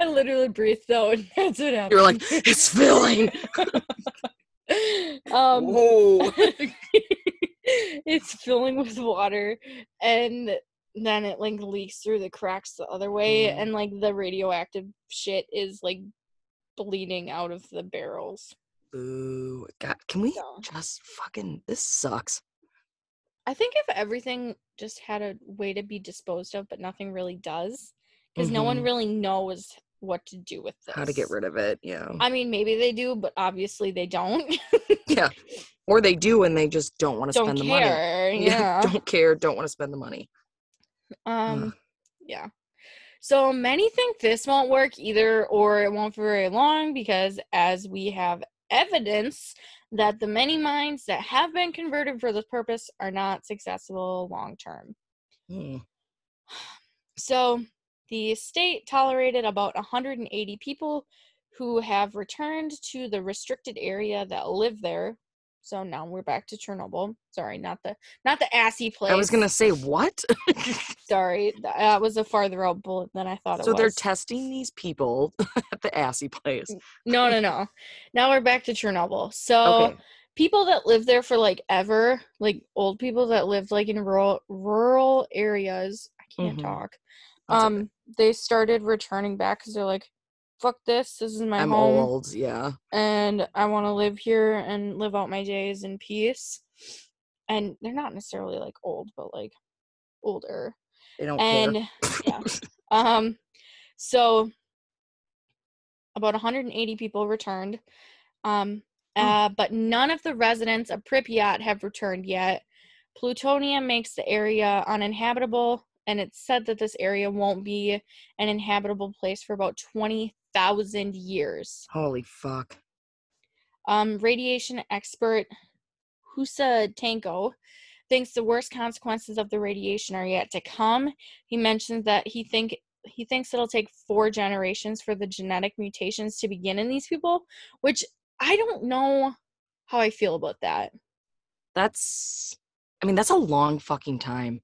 i literally breathed out and that's what happened You're like, it's filling. um Whoa. it's filling with water and then it like leaks through the cracks the other way Mm. and like the radioactive shit is like bleeding out of the barrels Boo. God, can we So- just fucking? This sucks. i think if everything just had a way to be disposed of but nothing really does because no one Mhm. really knows what to do with this How to get rid of it? Yeah. i mean maybe they do but obviously they don't yeah. Or they do and they just don't want to spend the money. care yeah don't care. Don't want to spend the money. Um, yeah. So many think this won't work either, or it won't for very long because, as we have evidence, that the many mines that have been converted for this purpose are not successful long term. Hmm. So the state tolerated about 180 people who have returned to the restricted area that live there. So now we're back to Chernobyl. Sorry, not the not the assy place. I was gonna say what? Sorry, that was a farther out bullet than I thought so they're testing these people at the assy place. no, no, no. Now we're back to Chernobyl. So Okay. people that live there for like ever, like old people that lived like in rural rural areas. I can't Mhm. talk. Um, they started returning back because they're like, "Fuck this! This is my I'm home, old. Yeah. and I want to live here and live out my days in peace." And they're not necessarily like old, but like older. They don't And care. yeah, um, so about 180 people returned. Um, Oh. uh, but none of the residents of Pripyat have returned yet. Plutonium makes the area uninhabitable, and it's said that this area won't be an inhabitable place for about 20,000 years. Holy fuck. Um, radiation expert Husa Tanko thinks the worst consequences of the radiation are yet to come. He mentions that he think he thinks it'll take four generations for the genetic mutations to begin in these people, which I don't know how I feel about that. That's. I mean, that's a long fucking time.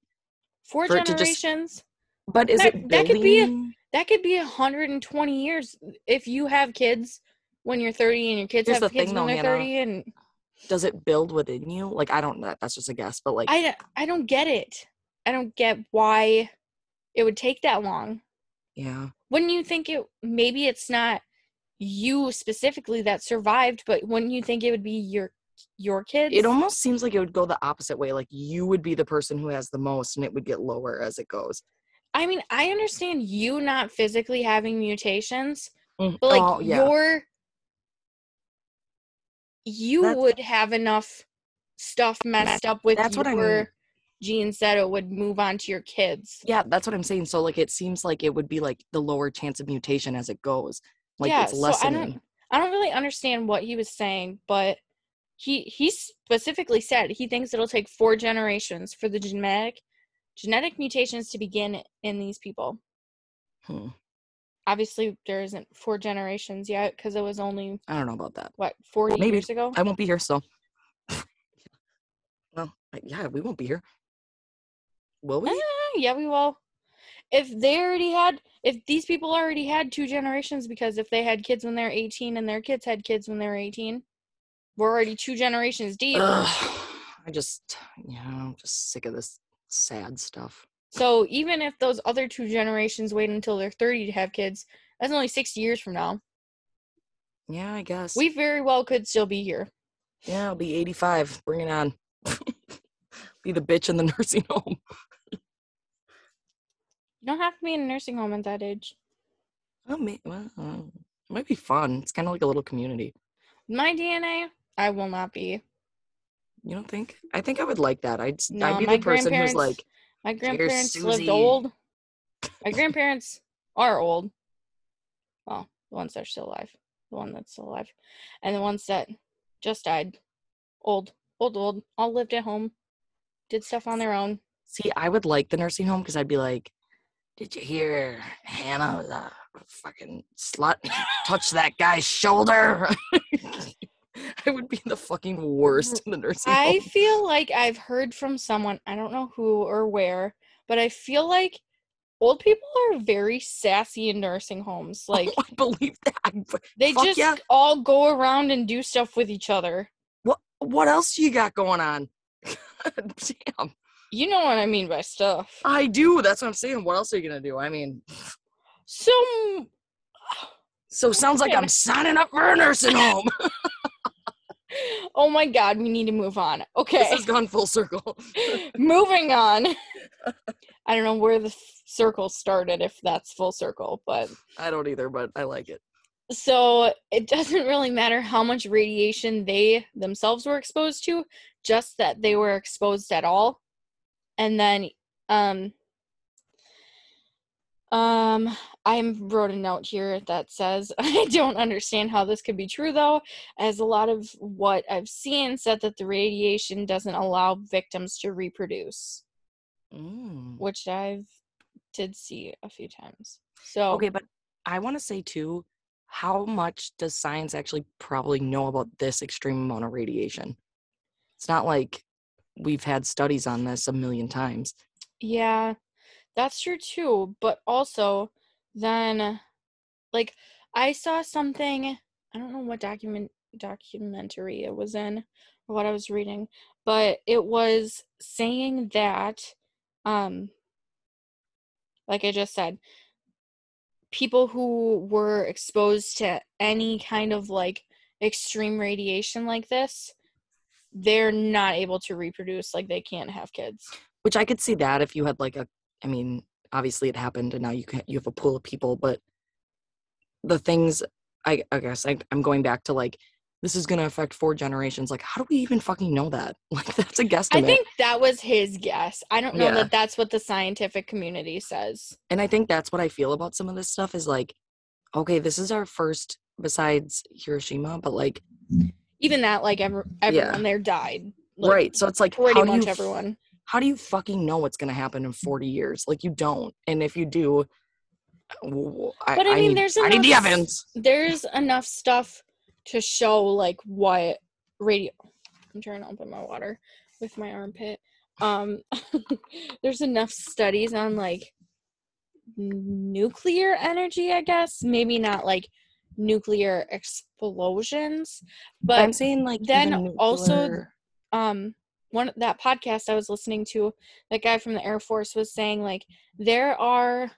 Four For to just- generations. But is That- it that could be a- That could be 120 years if you have kids when you're 30 and your kids Here's have kids thing, when though, they're Hannah. 30 and does it build within you? Like I don't know. That's just a guess, but like I I don't get it. I don't get why it would take that long. yeah. Wouldn't you think it maybe it's not you specifically that survived, but wouldn't you think it would be your your kids? It almost seems like it would go the opposite way. Like you would be the person who has the most, and it would get lower as it goes. I mean, I understand you not physically having mutations, Mm, but like oh, yeah. your you That's- would have enough stuff messed up with that's your what I mean. genes that it would move on to your kids. Yeah, that's what I'm saying. So like it seems like it would be like the lower chance of mutation as it goes. Like yeah, it's so I lessening. don't I don't really understand what he was saying, but he he specifically said he thinks it'll take four generations for the genetic genetic mutations to begin in these people. Hmm. Obviously, there isn't four generations yet because it was only I don't know about that. what forty maybe. years ago. I won't be here, so. well, yeah, we won't be here. Will we? Eh, yeah, we will. If they already had, if these people already had two generations, because if they had kids when they're 18 and their kids had kids when they were 18, we're already two generations deep. Ugh, I just, yeah, I'm just sick of this sad stuff. So even if those other two generations wait until they're 30 to have kids, that's only 60 years from now. Yeah, I guess. We very well could still be here. yeah, I'll be 85. Bring it on. be the bitch in the nursing home. You don't have to be in a nursing home at that age. Oh, well, it might be fun. It's kind of like a little community. My DNA, I will not be. You don't think? I think I would like that. I'd, No, I'd be the person who's like, My grandparents lived old. My grandparents are old. Well, the ones that are still alive. The one that's still alive. And the ones that just died. Old. Old, old. All lived at home. Did stuff on their own. see, I would like the nursing home because I'd be like, did you hear Hannah, was a fucking slut, touch that guy's shoulder? I would be the fucking mm, worst in the nursing home. I home. feel like I've heard from someone, I don't know who or where, but I feel like old people are very sassy in nursing homes. Oh, like I believe that. They just yeah. all go around and do stuff with each other. What what else you got going on? Damn. You know what I mean by stuff. I do. That's what I'm saying. What else are you gonna do? I mean, So so sounds like I'm signing up for a nursing home. Oh my god, we need to move on. Okay. this has gone full circle. Moving on. I don't know where the f- circle started if that's full circle, but I don't either, but I like it. so it doesn't really matter how much radiation they themselves were exposed to, just that they were exposed at all. And then um um I wrote a note here that says, I don't understand how this could be true though, as a lot of what I've seen said that the radiation doesn't allow victims to reproduce, Mm. which I've did see a few times. So Okay, but I want to say too, how much does science actually probably know about this extreme amount of radiation? It's not like we've had studies on this a million times. Yeah, that's true too. But also, then, like, I saw something. I don't know what document documentary it was in or what I was reading, but it was saying that, um, like I just said, people who were exposed to any kind of like extreme radiation like this, they're not able to reproduce. Like, they can't have kids. Which I could see that if you had like a, I mean, obviously it happened and now you can you have a pool of people, but the things I, I guess I, I'm going back to like this is gonna affect four generations. Like, how do we even fucking know that? Like, that's a guesstimate. I think that was his guess. I don't know Yeah. that that's what the scientific community says. and I think that's what I feel about some of this stuff is like, okay, this is our first besides Hiroshima, but like, Even that, like ever, everyone there died. Like, right. So it's like, Pretty much everyone. How do you fucking know what's gonna happen in 40 years? Like, you don't. And if you do, w- I, But I mean, need, there's I need the enough evidence. There's enough stuff to show like what radio. I'm trying to open my water with my armpit. Um, there's enough studies on like nuclear energy, I guess. Maybe not like nuclear explosions, but I'm saying like then also um one that podcast I was listening to, that guy from the Air Force was saying like there are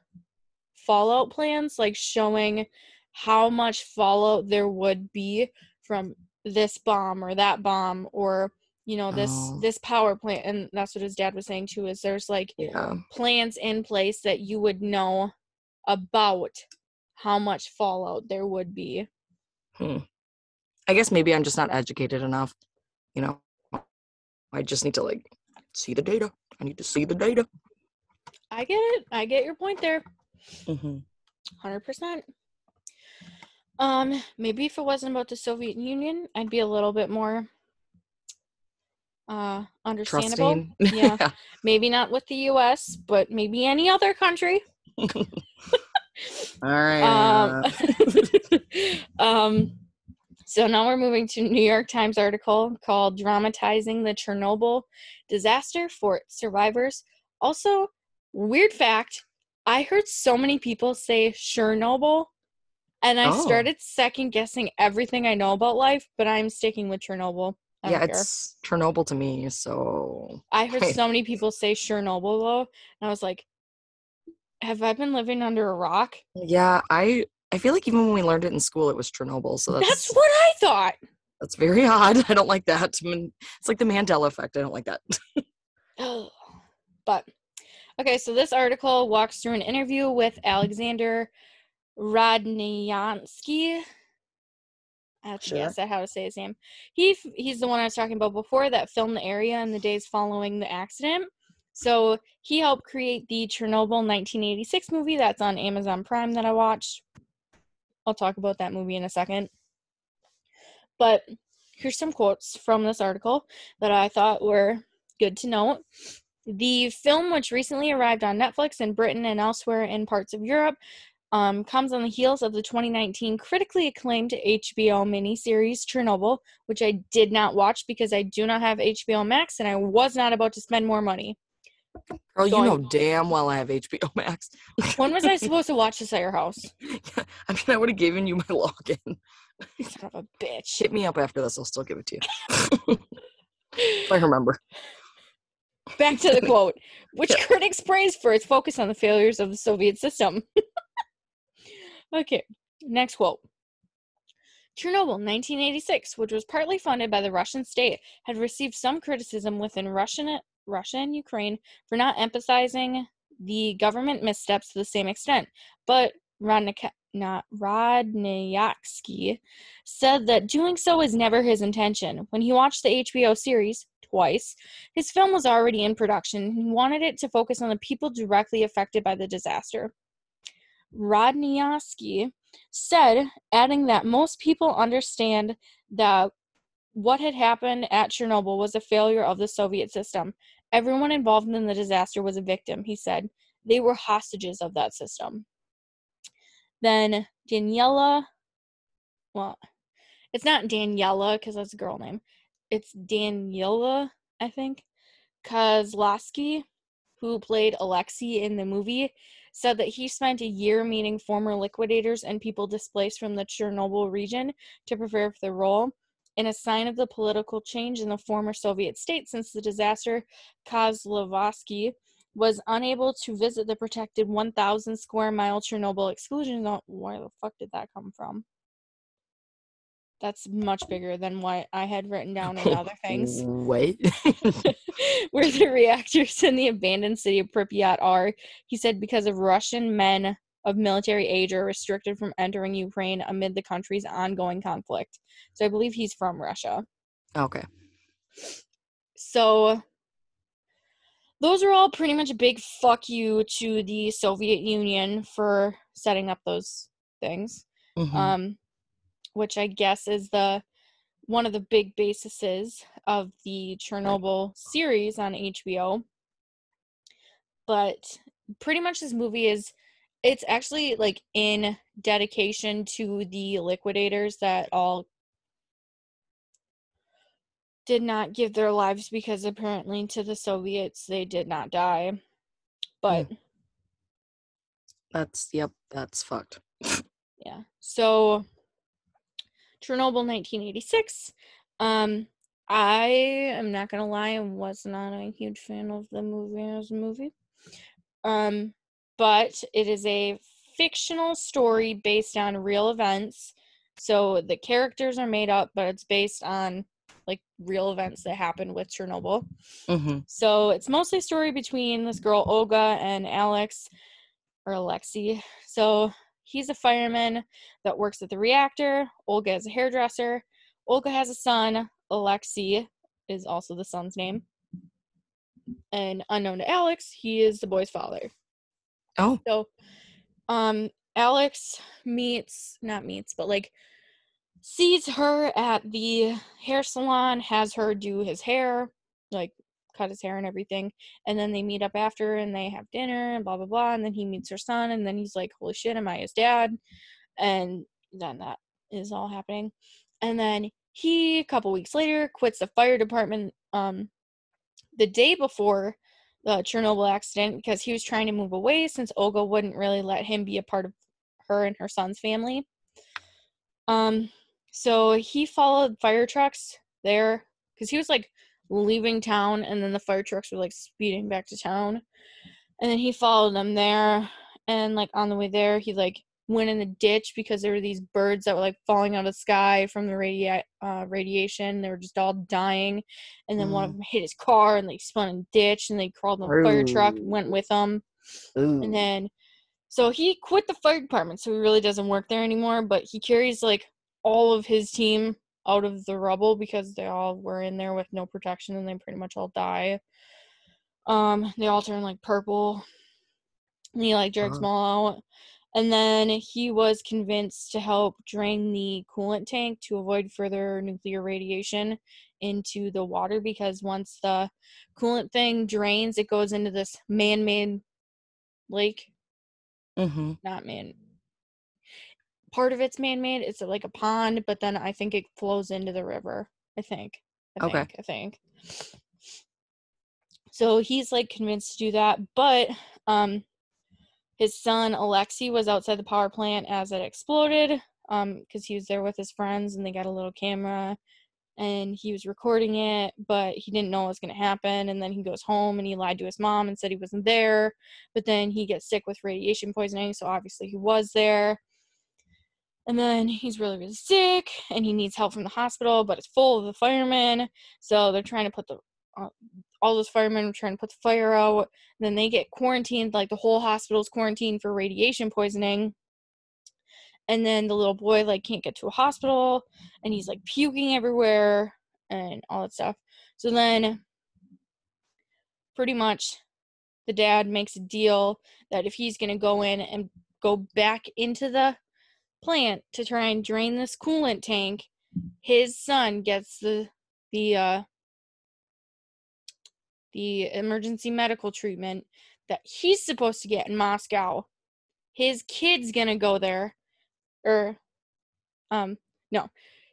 fallout plans like showing how much fallout there would be from this bomb or that bomb or you know this Oh. this power plant and that's what his dad was saying too is there's like yeah. plans in place that you would know about how much fallout there would be. hmm. I guess maybe I'm just not educated enough. You know, I just need to like see the data. I need to see the data. I get it. I get your point there. Mm-hmm. Hundred percent. Um, maybe if it wasn't about the Soviet Union, I'd be a little bit more uh understandable. Trusting. Yeah. Maybe not with the US, but maybe any other country. All right. Um, um so now we're moving to New York Times article called Dramatizing the Chernobyl Disaster for Survivors. Also, weird fact, I heard so many people say Chernobyl and I Oh. started second guessing everything I know about life, but I'm sticking with Chernobyl. I yeah, care. it's Chernobyl to me. So I heard so many people say Chernobyl though, and I was like, have I been living under a rock? yeah, I I feel like even when we learned it in school, it was Chernobyl. So that's That's what I thought. that's very odd. I don't like that. It's like the Mandela effect. I don't like that. but okay, so this article walks through an interview with Alexander Rodnyansky. I have to Sure. guess at how to say his name. He he's the one I was talking about before that filmed the area in the days following the accident. So he helped create the Chernobyl 1986 movie that's on Amazon Prime that I watched. I'll talk about that movie in a second. But here's some quotes from this article that I thought were good to note. The film, which recently arrived on Netflix in Britain and elsewhere in parts of Europe, um, comes on the heels of the 2019 critically acclaimed HBO miniseries Chernobyl, which I did not watch because I do not have HBO Max and I was not about to spend more money. Girl, you know damn well I have HBO Max. When was I supposed to watch this at your house? I mean, I would have given you my login. Son of a bitch. Hit me up after this. I'll still give it to you. if I remember. Back to the quote, which Yeah. critics praised for its focus on the failures of the Soviet system. okay, next quote. Chernobyl 1986, which was partly funded by the Russian state, had received some criticism within Russian, Russia and Ukraine for not emphasizing the government missteps to the same extent. But Rodnik- Rodnyaksky said that doing so was never his intention. When he watched the HBO series twice, his film was already in production. and He wanted it to focus on the people directly affected by the disaster. Rodniowski, said, adding that most people understand that what had happened at Chernobyl was a failure of the Soviet system. Everyone involved in the disaster was a victim, he said. They were hostages of that system. Then Daniela, well, it's not Daniela because that's a girl name. It's Daniela, I think. Kozlovsky, who played Alexei in the movie, said that he spent a year meeting former liquidators and people displaced from the Chernobyl region to prepare for the role. In a sign of the political change in the former Soviet state since the disaster, Kozlovsky was unable to visit the protected 1,000 square mile Chernobyl exclusion zone. Where the fuck did that come from? That's much bigger than what I had written down in other things. Wait. Where the reactors in the abandoned city of Pripyat are, he said, because of Russian men of military age are restricted from entering Ukraine amid the country's ongoing conflict. So I believe he's from Russia. okay. So those are all pretty much a big fuck you to the Soviet Union for setting up those things. Mhm. Um which I guess is the one of the big bases of the Chernobyl series on HBO. But pretty much this movie is it's actually like in dedication to the liquidators that all did not give their lives because apparently to the Soviets they did not die. But That's yep. That's fucked. yeah. So Chernobyl 1986. Um I am not gonna lie, I was not a huge fan of the movie as a movie. Um, but it is a fictional story based on real events. So the characters are made up, but it's based on like real events that happened with Chernobyl. hmm So it's mostly a story between this girl Olga and Alex or Alexi. So he's a fireman that works at the reactor. Olga is a hairdresser. Olga has a son. Alexi is also the son's name. And unknown to Alex, he is the boy's father. Oh. So um Alex meets not meets, but like sees her at the hair salon, has her do his hair, like cut his hair and everything. And then they meet up after and they have dinner and blah blah blah. And then he meets her son and then he's like, Holy shit, am I his dad? And then that is all happening. And then he a couple weeks later quits the fire department um the day before the Chernobyl accident because he was trying to move away since Olga wouldn't really let him be a part of her and her son's family. Um, so he followed fire trucks there because he was like leaving town and then the fire trucks were like speeding back to town. And then he followed them there and like on the way there he like went in the ditch because there were these birds that were like falling out of the sky from the radi- uh, radiation. They were just all dying. And then one of Mm. them hit his car and they spun in the ditch and they crawled in the fire truck, Ooh. went with them. Ooh. And then, so he quit the fire department, so he really doesn't work there anymore. But he carries like all of his team out of the rubble because they all were in there with no protection and they pretty much all die. Um, they all turn like purple. And he like jerks Wow. them all out. And then he was convinced to help drain the coolant tank to avoid further nuclear radiation into the water because once the coolant thing drains, it goes into this man made lake. hmm Not man. Part of it's man made. It's like a pond, but then I think it flows into the river. I think. I Okay. think. I think. So he's like convinced to do that, but um his son Alexei was outside the power plant as it exploded um because he was there with his friends and they got a little camera and he was recording it but he didn't know what was going to happen. And then he goes home and he lied to his mom and said he wasn't there but then he gets sick with radiation poisoning so obviously he was there. And then he's really really sick and he needs help from the hospital but it's full of the firemen so they're trying to put the uh, all those firemen are trying to put the fire out then they get quarantined like the whole hospital's quarantined for radiation poisoning. And then the little boy like can't get to a hospital and he's like puking everywhere and all that stuff. So then pretty much the dad makes a deal that if he's to go in and go back into the plant to try and drain this coolant tank, his son gets the the uh the emergency medical treatment that he's supposed to get in Moscow. His kid's to go there or um no.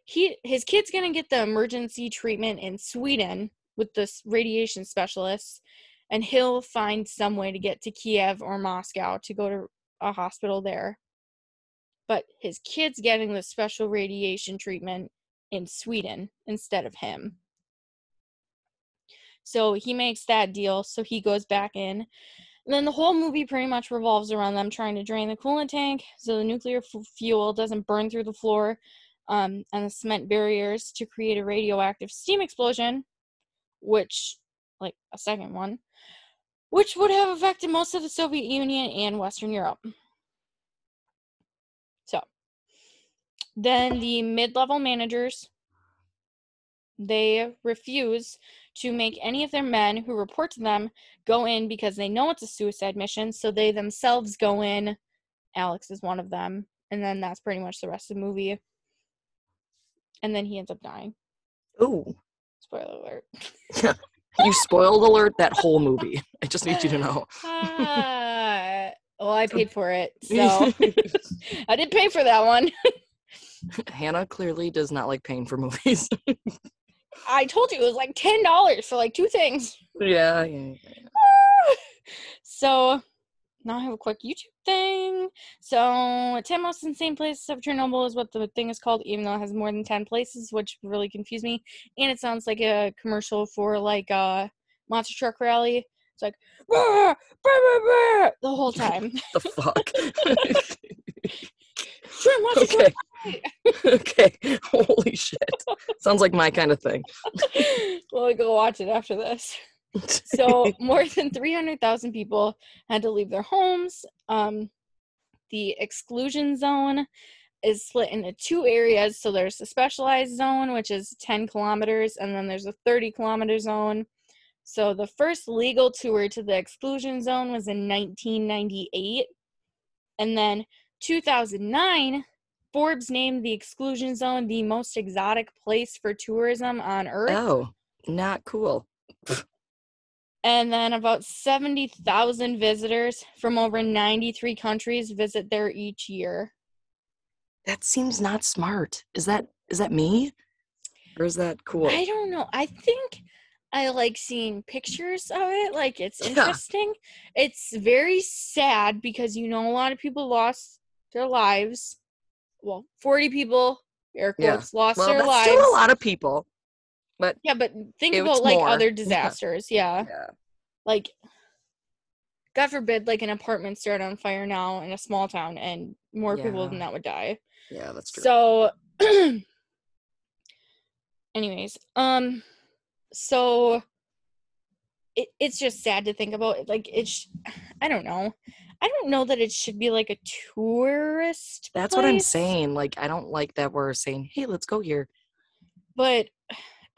He his kid's to get the emergency treatment in Sweden with this radiation specialist and he'll find some way to get to Kiev or Moscow to go to a hospital there. But his kid's getting the special radiation treatment in Sweden instead of him. So he makes that deal. So he goes back in. And then the whole movie pretty much revolves around them trying to drain the coolant tank so the nuclear f- fuel doesn't burn through the floor um, and the cement barriers to create a radioactive steam explosion, which, like a second one, which would have affected most of the Soviet Union and Western Europe. So, then the mid level managers they refuse to make any of their men who report to them go in because they know it's a suicide mission. So they themselves go in. Alex is one of them. And then that's pretty much the rest of the movie. And then he ends up dying. Ooh. Spoiler alert. You spoiled alert that whole movie. I just need you to know. Ah, well, I paid for it. So I did pay for that one. Hannah clearly does not like paying for movies. I told you it was like $10 for like two things. yeah, yeah, yeah. so now I have a quick YouTube thing. So 10 most insane places of Chernobyl is what the thing is called, even though it has more than 10 places, which really confused me. And it sounds like a commercial for like a monster truck rally. It's like "Brr, brr, brr, brr," the whole time. The fuck? Sure, monster truck okay. okay. Holy shit. Sounds like my kind of thing. well, go watch it after this. So, more than 300,000 people had to leave their homes. Um, the exclusion zone is split into two areas. So, there's the specialized zone, which is 10 kilometers, and then there's a 30 kilometer zone. So, the first legal tour to the exclusion zone was in 1998. And then 2009, Forbes named the exclusion zone the most exotic place for tourism on Earth. oh, not cool. And then about 70,000 visitors from over 93 countries visit there each year. That seems not smart. Is that is that me? Or is that cool? I don't know. I think I like seeing pictures of it. Like it's Yeah. interesting. It's very sad because you know a lot of people lost their lives. Well, 40 people, air Yeah. quotes, lost well, their that's lives. still a lot of people. But Yeah, but think about like more. other disasters. Yeah. yeah. Like God forbid like an apartment start on fire now in a small town and more people than that would die. Yeah, that's true. So anyways, um so it, it's just sad to think about like it's I don't know. I don't know that it should be like a tourist that's what I'm saying. Like I don't like that we're saying, "Hey, let's go here." But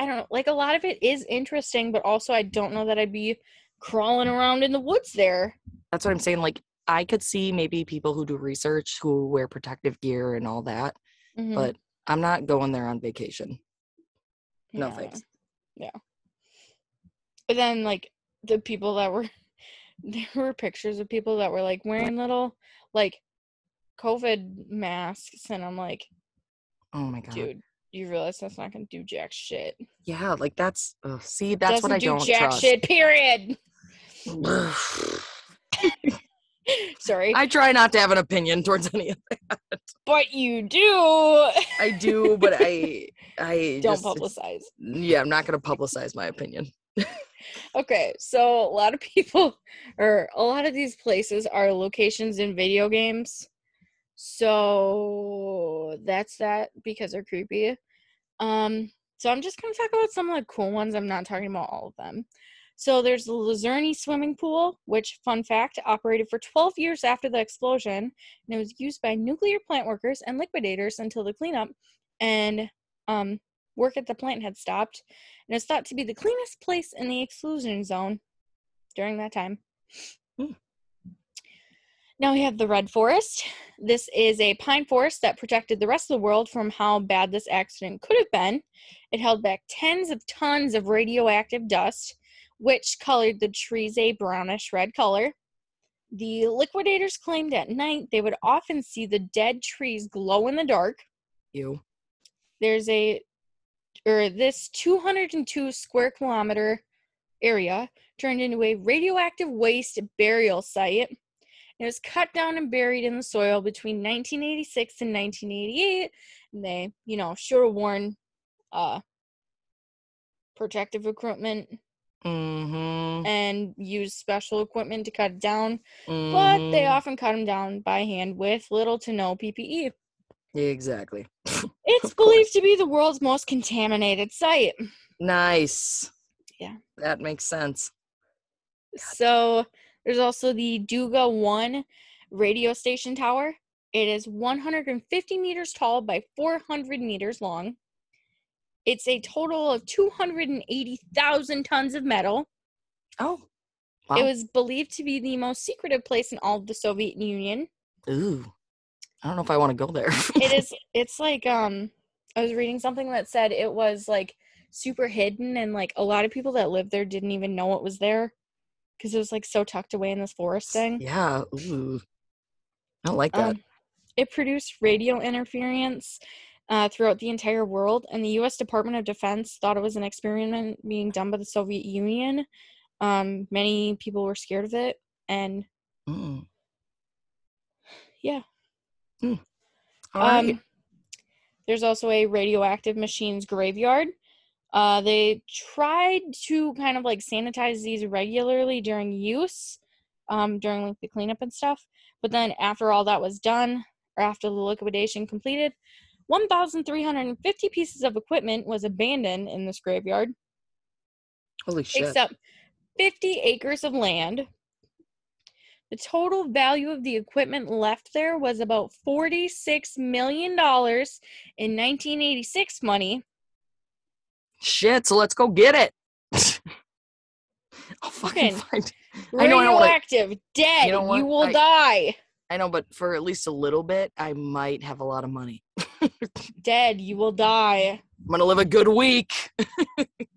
I don't know. Like a lot of it is interesting, but also I don't know that I'd be crawling around in the woods there. That's what I'm saying. Like I could see maybe people who do research who wear protective gear and all that, Mhm. but I'm not going there on vacation. No Yeah. thanks. Yeah. But then like the people that were there were pictures of people that were like wearing little like COVID masks and I'm like, Oh my god. dude, you realize that's not gonna do jack shit. Yeah, like that's ugh, see, that's what Doesn't I do don't jack trust. shit, period. Sorry. I try not to have an opinion towards any of that. but you do. I do, but I I don't just, publicize. Yeah, I'm not gonna publicize my opinion. Okay, so a lot of people or a lot of these places are locations in video games. So that's that because they're creepy. Um so I'm just to talk about some of the cool ones. I'm not talking about all of them. So there's the Lazurny swimming pool, which fun fact operated for 12 years after the explosion and it was used by nuclear plant workers and liquidators until the cleanup and um work at the plant had stopped and it's thought to be the cleanest place in the exclusion zone during that time. Hmm. Now we have the Red Forest. This is a pine forest that protected the rest of the world from how bad this accident could have been. It held back tens of tons of radioactive dust, which colored the trees a brownish red color. The liquidators claimed at night they would often see the dead trees glow in the dark. You. There's a, or this 202 square kilometer area turned into a radioactive waste burial site. It was cut down and buried in the soil between 1986 and 1988. And they, you know, should have worn uh, protective equipment Mm-hmm. and used special equipment to cut it down. But they mhm. often cut them down by hand with little to no PPE. Exactly. It's believed to be the world's most contaminated site. Nice. Yeah. That makes sense. So there's also the Duga 1 radio station tower. It is 150 meters tall by 400 meters long. It's a total of 280,000 tons of metal. Oh. Wow. It was believed to be the most secretive place in all of the Soviet Union. Ooh. I don't know if I want to go there. It is it's like um I was reading something that said it was like super hidden and like a lot of people that lived there didn't even know it was there because it was like so tucked away in this forest thing. yeah. Ooh. I don't like that. Um, it produced radio interference uh, throughout the entire world, and the U.S. Department of Defense thought it was an experiment being done by the Soviet Union. Um, many people were scared of it, and Mm. yeah. All right. Um, there's also a radioactive machines graveyard. Uh, they tried to kind of like sanitize these regularly during use, um, during like the cleanup and stuff. But then after all that was done, or after the liquidation completed, 1,350 pieces of equipment was abandoned in this graveyard, Holy shit. except 50 acres of land. The total value of the equipment left there was about $46 million in 1986 money. Shit, so let's go get it. I'll fucking find I know, I Radioactive, dead, You know you, will I- die. I know, but for at least a little bit, I might have a lot of money. Dead, you will die. I'm gonna live a good week.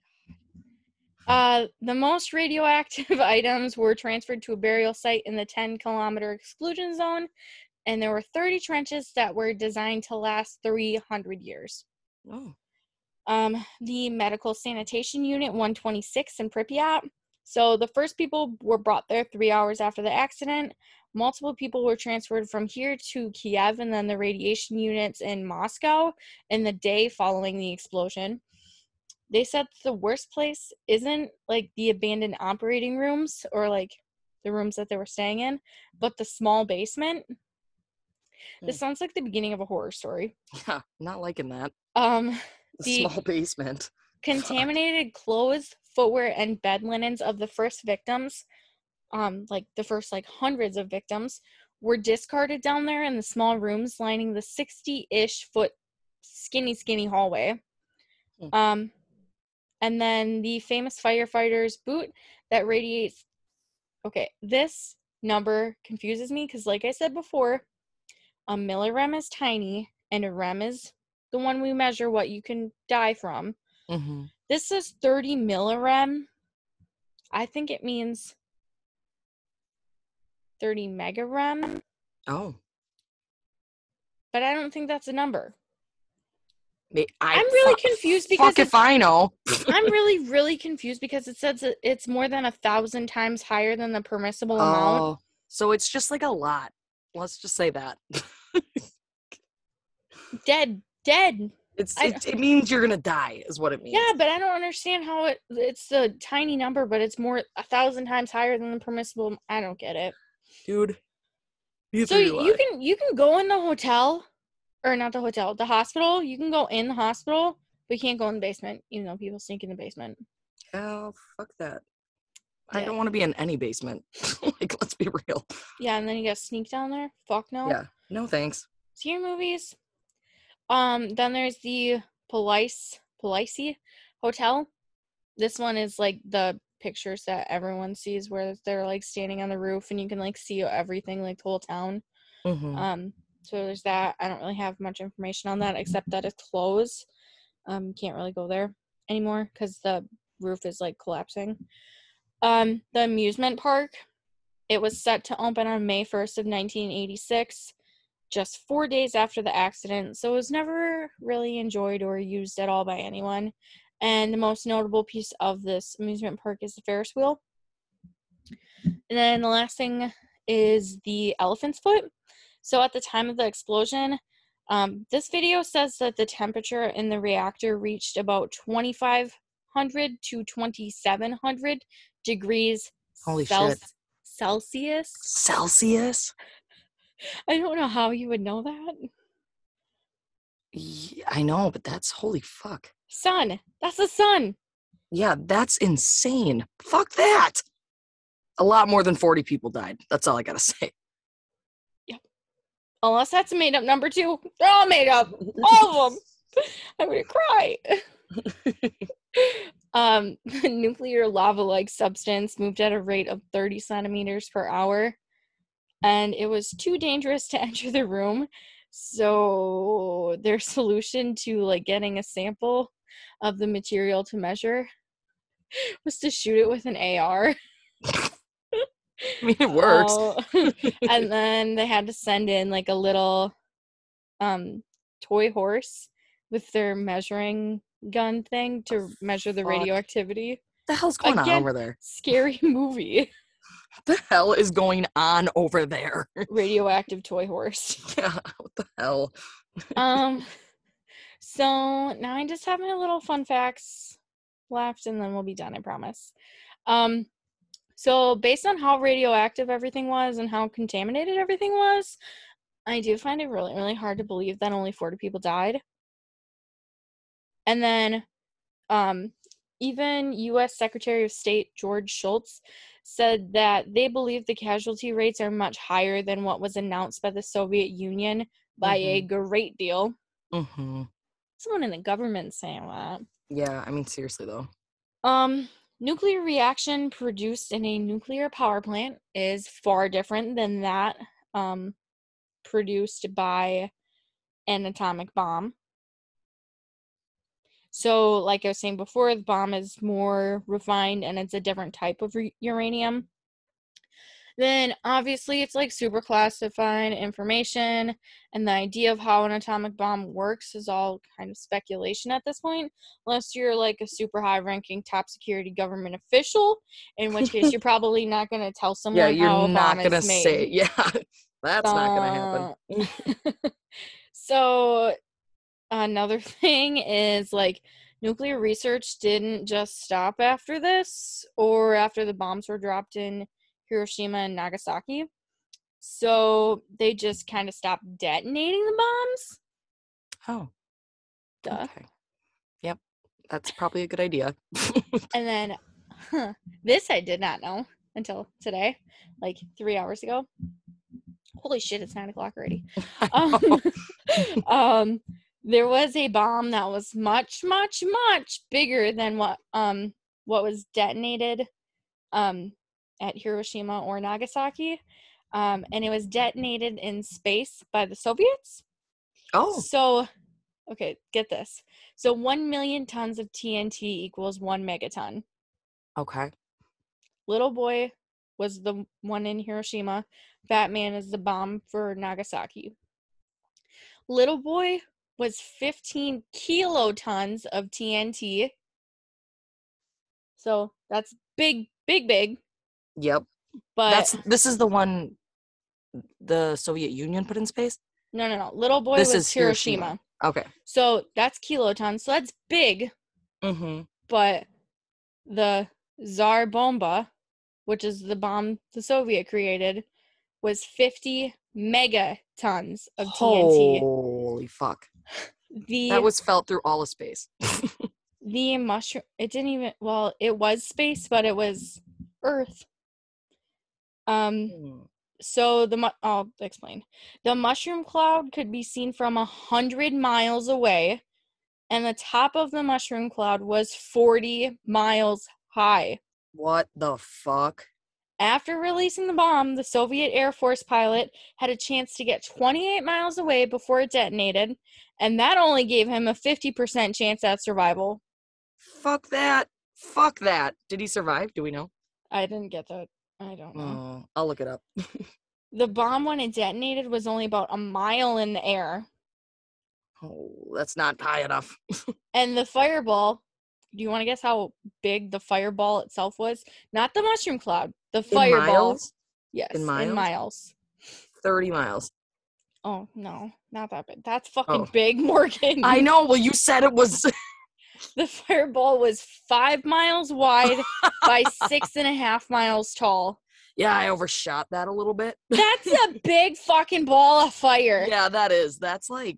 Uh, the most radioactive items were transferred to a burial site in the 10 kilometer exclusion zone, and there were 30 trenches that were designed to last 300 years. Oh. Um, the medical sanitation unit 126 in Pripyat. So the first people were brought there three hours after the accident. Multiple people were transferred from here to Kiev and then the radiation units in Moscow in the day following the explosion. They said the worst place isn't like the abandoned operating rooms or like the rooms that they were staying in, but the small basement. This Hmm. sounds like the beginning of a horror story. Yeah, not liking that. Um, The The- small basement. contaminated clothes, footwear, and bed linens of the first victims, um, like the first like hundreds of victims, were discarded down there in the small rooms lining the 60-ish foot skinny, skinny hallway. Hmm. Um, and then the famous firefighter's boot that radiates. Okay, this number confuses me because, like I said before, a millirem is tiny and a rem is the one we measure what you can die from. hmm This is 30 millirem. I think it means 30 megarem, Oh. but I don't think that's a number. I, I'm really fuck- confused because Fuck if I know. I'm really, really confused because it says it's more than a thousand times higher than the permissible amount. Oh, so it's just like a lot. Let's just say that. Dead, dead. It's I- it, it means you're gonna die, is what it means. Yeah, but I don't understand how it. It's a tiny number, but it's more a thousand times higher than the permissible. I don't get it. dude. So you I. can you can go in the hotel, or not the hotel, the hospital. You can go in the hospital, but you can't go in the basement. You know, people sneak in the basement. Oh, fuck that. I don't want to be in any basement. like, let's be real. Yeah, and then you got sneak down there. Fuck no. Yeah. No thanks. Scary movies. Um, then there's the Police Police Hotel. This one is like the pictures that everyone sees where they're like standing on the roof and you can like see everything like the whole town. Mhm. Um, so there's that. I don't really have much information on that except that it's closed. Um, can't really go there anymore because the roof is like collapsing. Um, the amusement park, it was set to open on May 1st of 1986, just four days after the accident. So it was never really enjoyed or used at all by anyone. And the most notable piece of this amusement park is the Ferris wheel. And then the last thing is the elephant's foot. So at the time of the explosion, um, this video says that the temperature in the reactor reached about 2500 to 2700 degrees Holy Cel- shit. Celsius. Celsius? I don't know how you would know that. Ye- I know, but that's holy fuck. Sun. That's the sun. Yeah, that's insane. Fuck that. A lot more than 40 people died. That's all I gotta say. Unless that's a made up number two. They're all made up. All of them. I'm gonna cry. um, nuclear lava like substance moved at a rate of 30 centimeters per hour, and it was too dangerous to enter the room. So, their solution to like getting a sample of the material to measure was to shoot it with an AR. I mean, it works. Oh, and then they had to send in like a little um toy horse with their measuring gun thing to measure the radioactivity. What the hell's going on over there? Scary movie. What the hell is going on over there? Radioactive toy horse. yeah, what the hell? Um so now I just have my little fun facts left and then we'll be done, I promise. Um so based on how radioactive everything was and how contaminated everything was, I do find it really, really hard to believe that only 40 people died. And then um even US Secretary of State George Shultz said that they believe the casualty rates are much higher than what was announced by the Soviet Union by a great deal. hmm Someone in the government saying that. Yeah, I mean, seriously though. Um, nuclear reaction produced in a nuclear power plant is far different than that um, produced by an atomic bomb. So, like I was saying before, the bomb is more refined and it's a different type of re- uranium. Then, obviously, it's like super classified information, and the idea of how an atomic bomb works is all kind of speculation at this point, unless you're like a super high ranking top security government official, in which case you're probably not going to tell someone yeah, you're how a not is made. say. Yeah, that's not gonna happen. Uh, so another thing is like nuclear research didn't just stop after this or after the bombs were dropped in Hiroshima and Nagasaki. So they just kind of stopped detonating the bombs. Oh, Duh. okay. Yep, that's probably a good idea. And then huh, this I did not know until today, like three hours ago. Holy shit, it's nine o'clock already. um, um there was a bomb that was much much much bigger than what um what was detonated um at Hiroshima or Nagasaki um and it was detonated in space by the Soviets oh, so okay get this so 1 million tons of TNT equals 1 megaton okay. little boy was the one in Hiroshima. Fat Man is the bomb for Nagasaki. Little boy was 15 kilotons of TNT. So that's big, big, big. Yep. But That's this is the one the Soviet Union put in space. no, no, no. Little boy This was Hiroshima. Hiroshima. Okay. So that's kilotons. So that's big. Mm-hmm. But the Tsar Bomba, which is the bomb the Soviet created, was 50 megatons of TNT. Holy fuck! The That was felt through all of space. the mushroom it didn't even well it was space but it was earth um Hmm. so the mu- i'll explain the mushroom cloud could be seen from a hundred miles away and the top of the mushroom cloud was 40 miles high What the fuck? After releasing the bomb, the Soviet Air Force pilot had a chance to get 28 miles away before it detonated, and that only gave him a 50% chance at survival. Fuck that. Fuck that. Did he survive? Do we know? I didn't get that. I don't know. Oh, I'll look it up. The bomb, when it detonated, was only about a mile in the air. Oh, that's not high enough. And the fireball, do you want to guess how big the fireball itself was? Not the mushroom cloud, the In fireball. miles? Yes, In in miles? miles. 30 miles. Oh, no, not that big. That's fucking Oh. big, Morgan. I know. Well, you said it was. The fireball was five miles wide by six and a half miles tall. yeah, I overshot that a little bit. That's a big fucking ball of fire. Yeah, that is. That's like.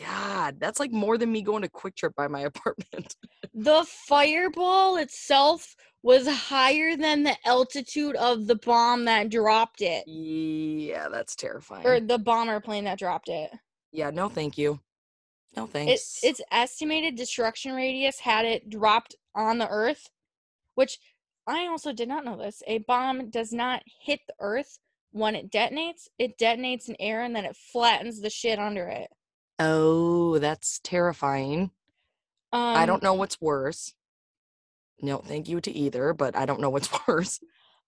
God, that's like more than me going to QuikTrip by my apartment. The fireball itself was higher than the altitude of the bomb that dropped it, yeah, that's terrifying. or the bomber plane that dropped it. yeah, no, thank you. No It, its estimated destruction radius had it dropped on the Earth, which I also did not know this. A bomb does not hit the Earth when it detonates. It detonates in air and then it flattens the shit under it. oh, that's terrifying. Um, I don't know what's worse. No, thank you to either, but I don't know what's worse.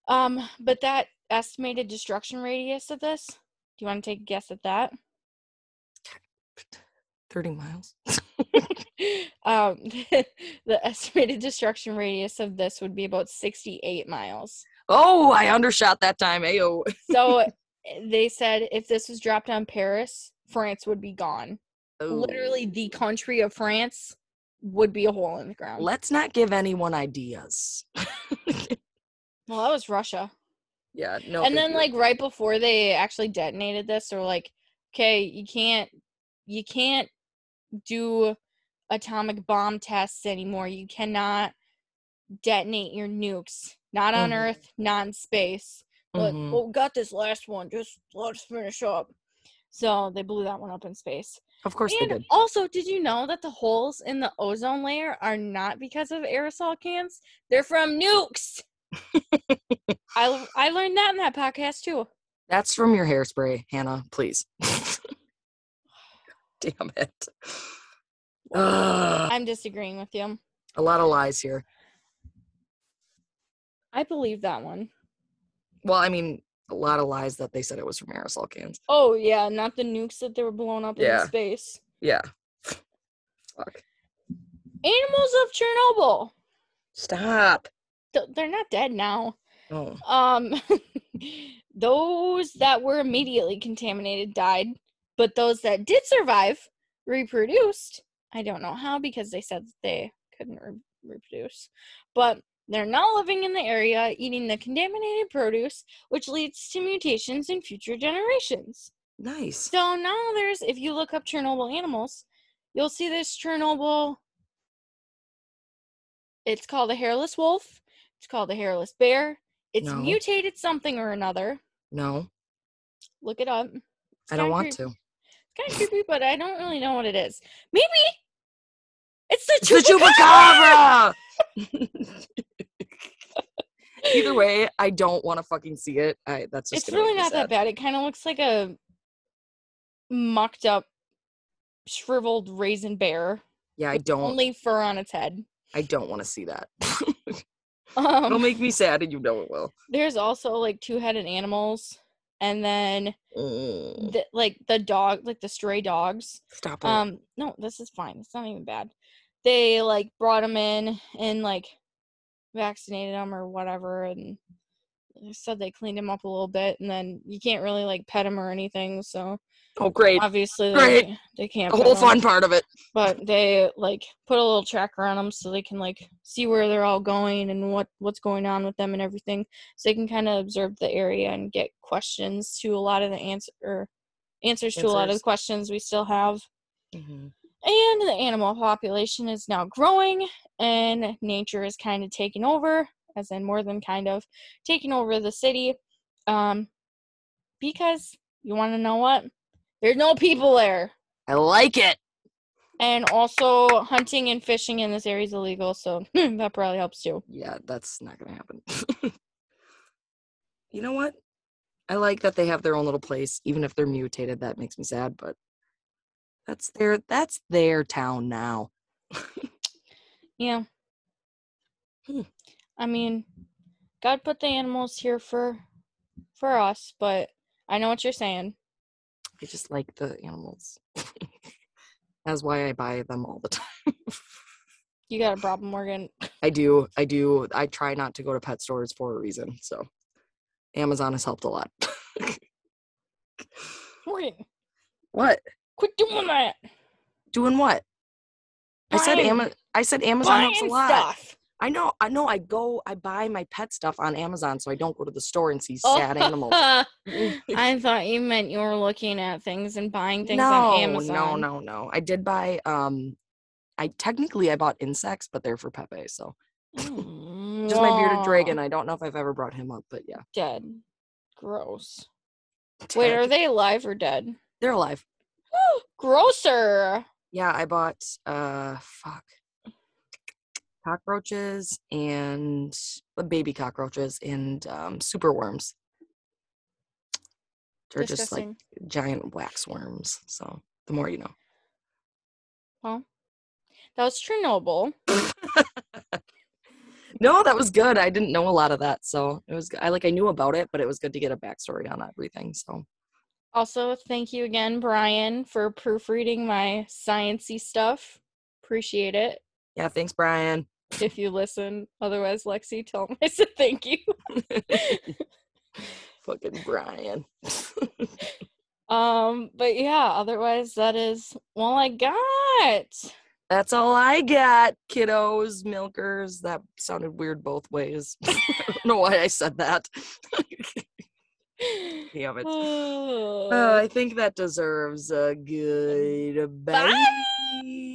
Um, but that estimated destruction radius of this. Do you want to take a guess at that? 30 miles. um, the estimated destruction radius of this would be about 68 miles. Oh, I undershot that time. Ayo. So eh, they said if this was dropped on Paris, France would be gone. Literally, the country of France would be a hole in the ground. Let's not give anyone ideas. well, that was Russia. yeah, no. and then, like right before they actually detonated this, they're like, "Okay, you can't, you can't do atomic bomb tests anymore. You cannot detonate your nukes. Not on Mhm. Earth, not in space. But Mhm. well, we got this last one. Just let's finish up." So they blew that one up in space. of course they did. also, did you know that the holes in the ozone layer are not because of aerosol cans? They're from nukes. I I learned that in that podcast too. That's from your hairspray, Hannah. Please. Damn it. Ugh, I'm disagreeing with you. a lot of lies here. I believe that one. Well, I mean, a lot of lies that they said it was from aerosol cans. Oh yeah, not the nukes that they were blown up Yeah. in space. Yeah. Fuck. Animals of Chernobyl. Stop. Th- They're not dead now. Oh. Um, those that were immediately contaminated died, but those that did survive reproduced. I don't know how because they said that they couldn't re- reproduce, but they're now living in the area eating the contaminated produce, which leads to mutations in future generations. Nice. So now there's, if you look up Chernobyl animals, you'll see this Chernobyl. It's called a hairless wolf. It's called a hairless bear. It's No. mutated something or another. No, Look it up. It's I don't want to. Kind of creepy, but I don't really know what it is. Maybe it's the It's the chupacabra. Either way, I don't want to fucking see it. I that's just It's really not that bad. It kind of looks like a mucked up, shriveled raisin bear, Yeah, I don't. only fur on its head. I don't want to see that. Um, It'll make me sad, and you know it will. There's also like two-headed animals, and then Mm, the, like the dog, like the stray dogs. Stop it. Um, no, this is fine. It's not even bad. They like brought them in and like vaccinated them or whatever, and said they cleaned him up a little bit, and then you can't really like pet him or anything. So oh, great. obviously Great. they, they can't. The pet whole 'em, fun part of it. But they like put a little tracker on them so they can like see where they're all going and what what's going on with them and everything, so they can kind of observe the area and get questions to a lot of the answer or answers to a lot of the questions we still have. Mhm. And the animal population is now growing, and nature is kind of taking over, as in more than kind of taking over the city. Um, because you want to know what? There's no people there. I like it. And also, hunting and fishing in this area is illegal, so that probably helps too. Yeah, that's not gonna happen. you know what? I like that they have their own little place, even if they're mutated. That makes me sad, but that's their that's their town now. Yeah. Hmm. I mean, God put the animals here for for us, but I know what you're saying. I just like the animals. That's why I buy them all the time. You got a problem, Morgan. I do. I do. I try not to go to pet stores for a reason. So Amazon has helped a lot. Morgan, what? quit doing that. Doing what? I said Buying- Ama- I said Amazon helps a lot. stuff. I know. I know. I go. I buy my pet stuff on Amazon, so I don't go to the store and see sad animals. I thought you meant you were looking at things and buying things no, on Amazon. no, no, no. I did buy. Um, I technically I bought insects, but they're for Pepe. So just my bearded dragon. I don't know if I've ever brought him up, but yeah. Dead. Gross. Wait, are they alive or dead? They're alive. Grosser. Yeah, I bought uh fuck cockroaches and uh, baby cockroaches and um super worms. They're just like giant wax worms. So the more you know. Well, that was Chernobyl. no, that was good. I didn't know a lot of that, so it was. I like I knew about it, but it was good to get a backstory on everything. So Also, thank you again, Brian, for proofreading my sciency stuff. Appreciate it. yeah, thanks, Brian. If you listen, otherwise, Lexi, tell him I said thank you. Fucking Brian. Um, but yeah, otherwise, that is all I got. That's all I got, kiddos, milkers. That sounded weird both ways. I don't know why I said that. Damn it. Uh, I think that deserves a good bye. Bye.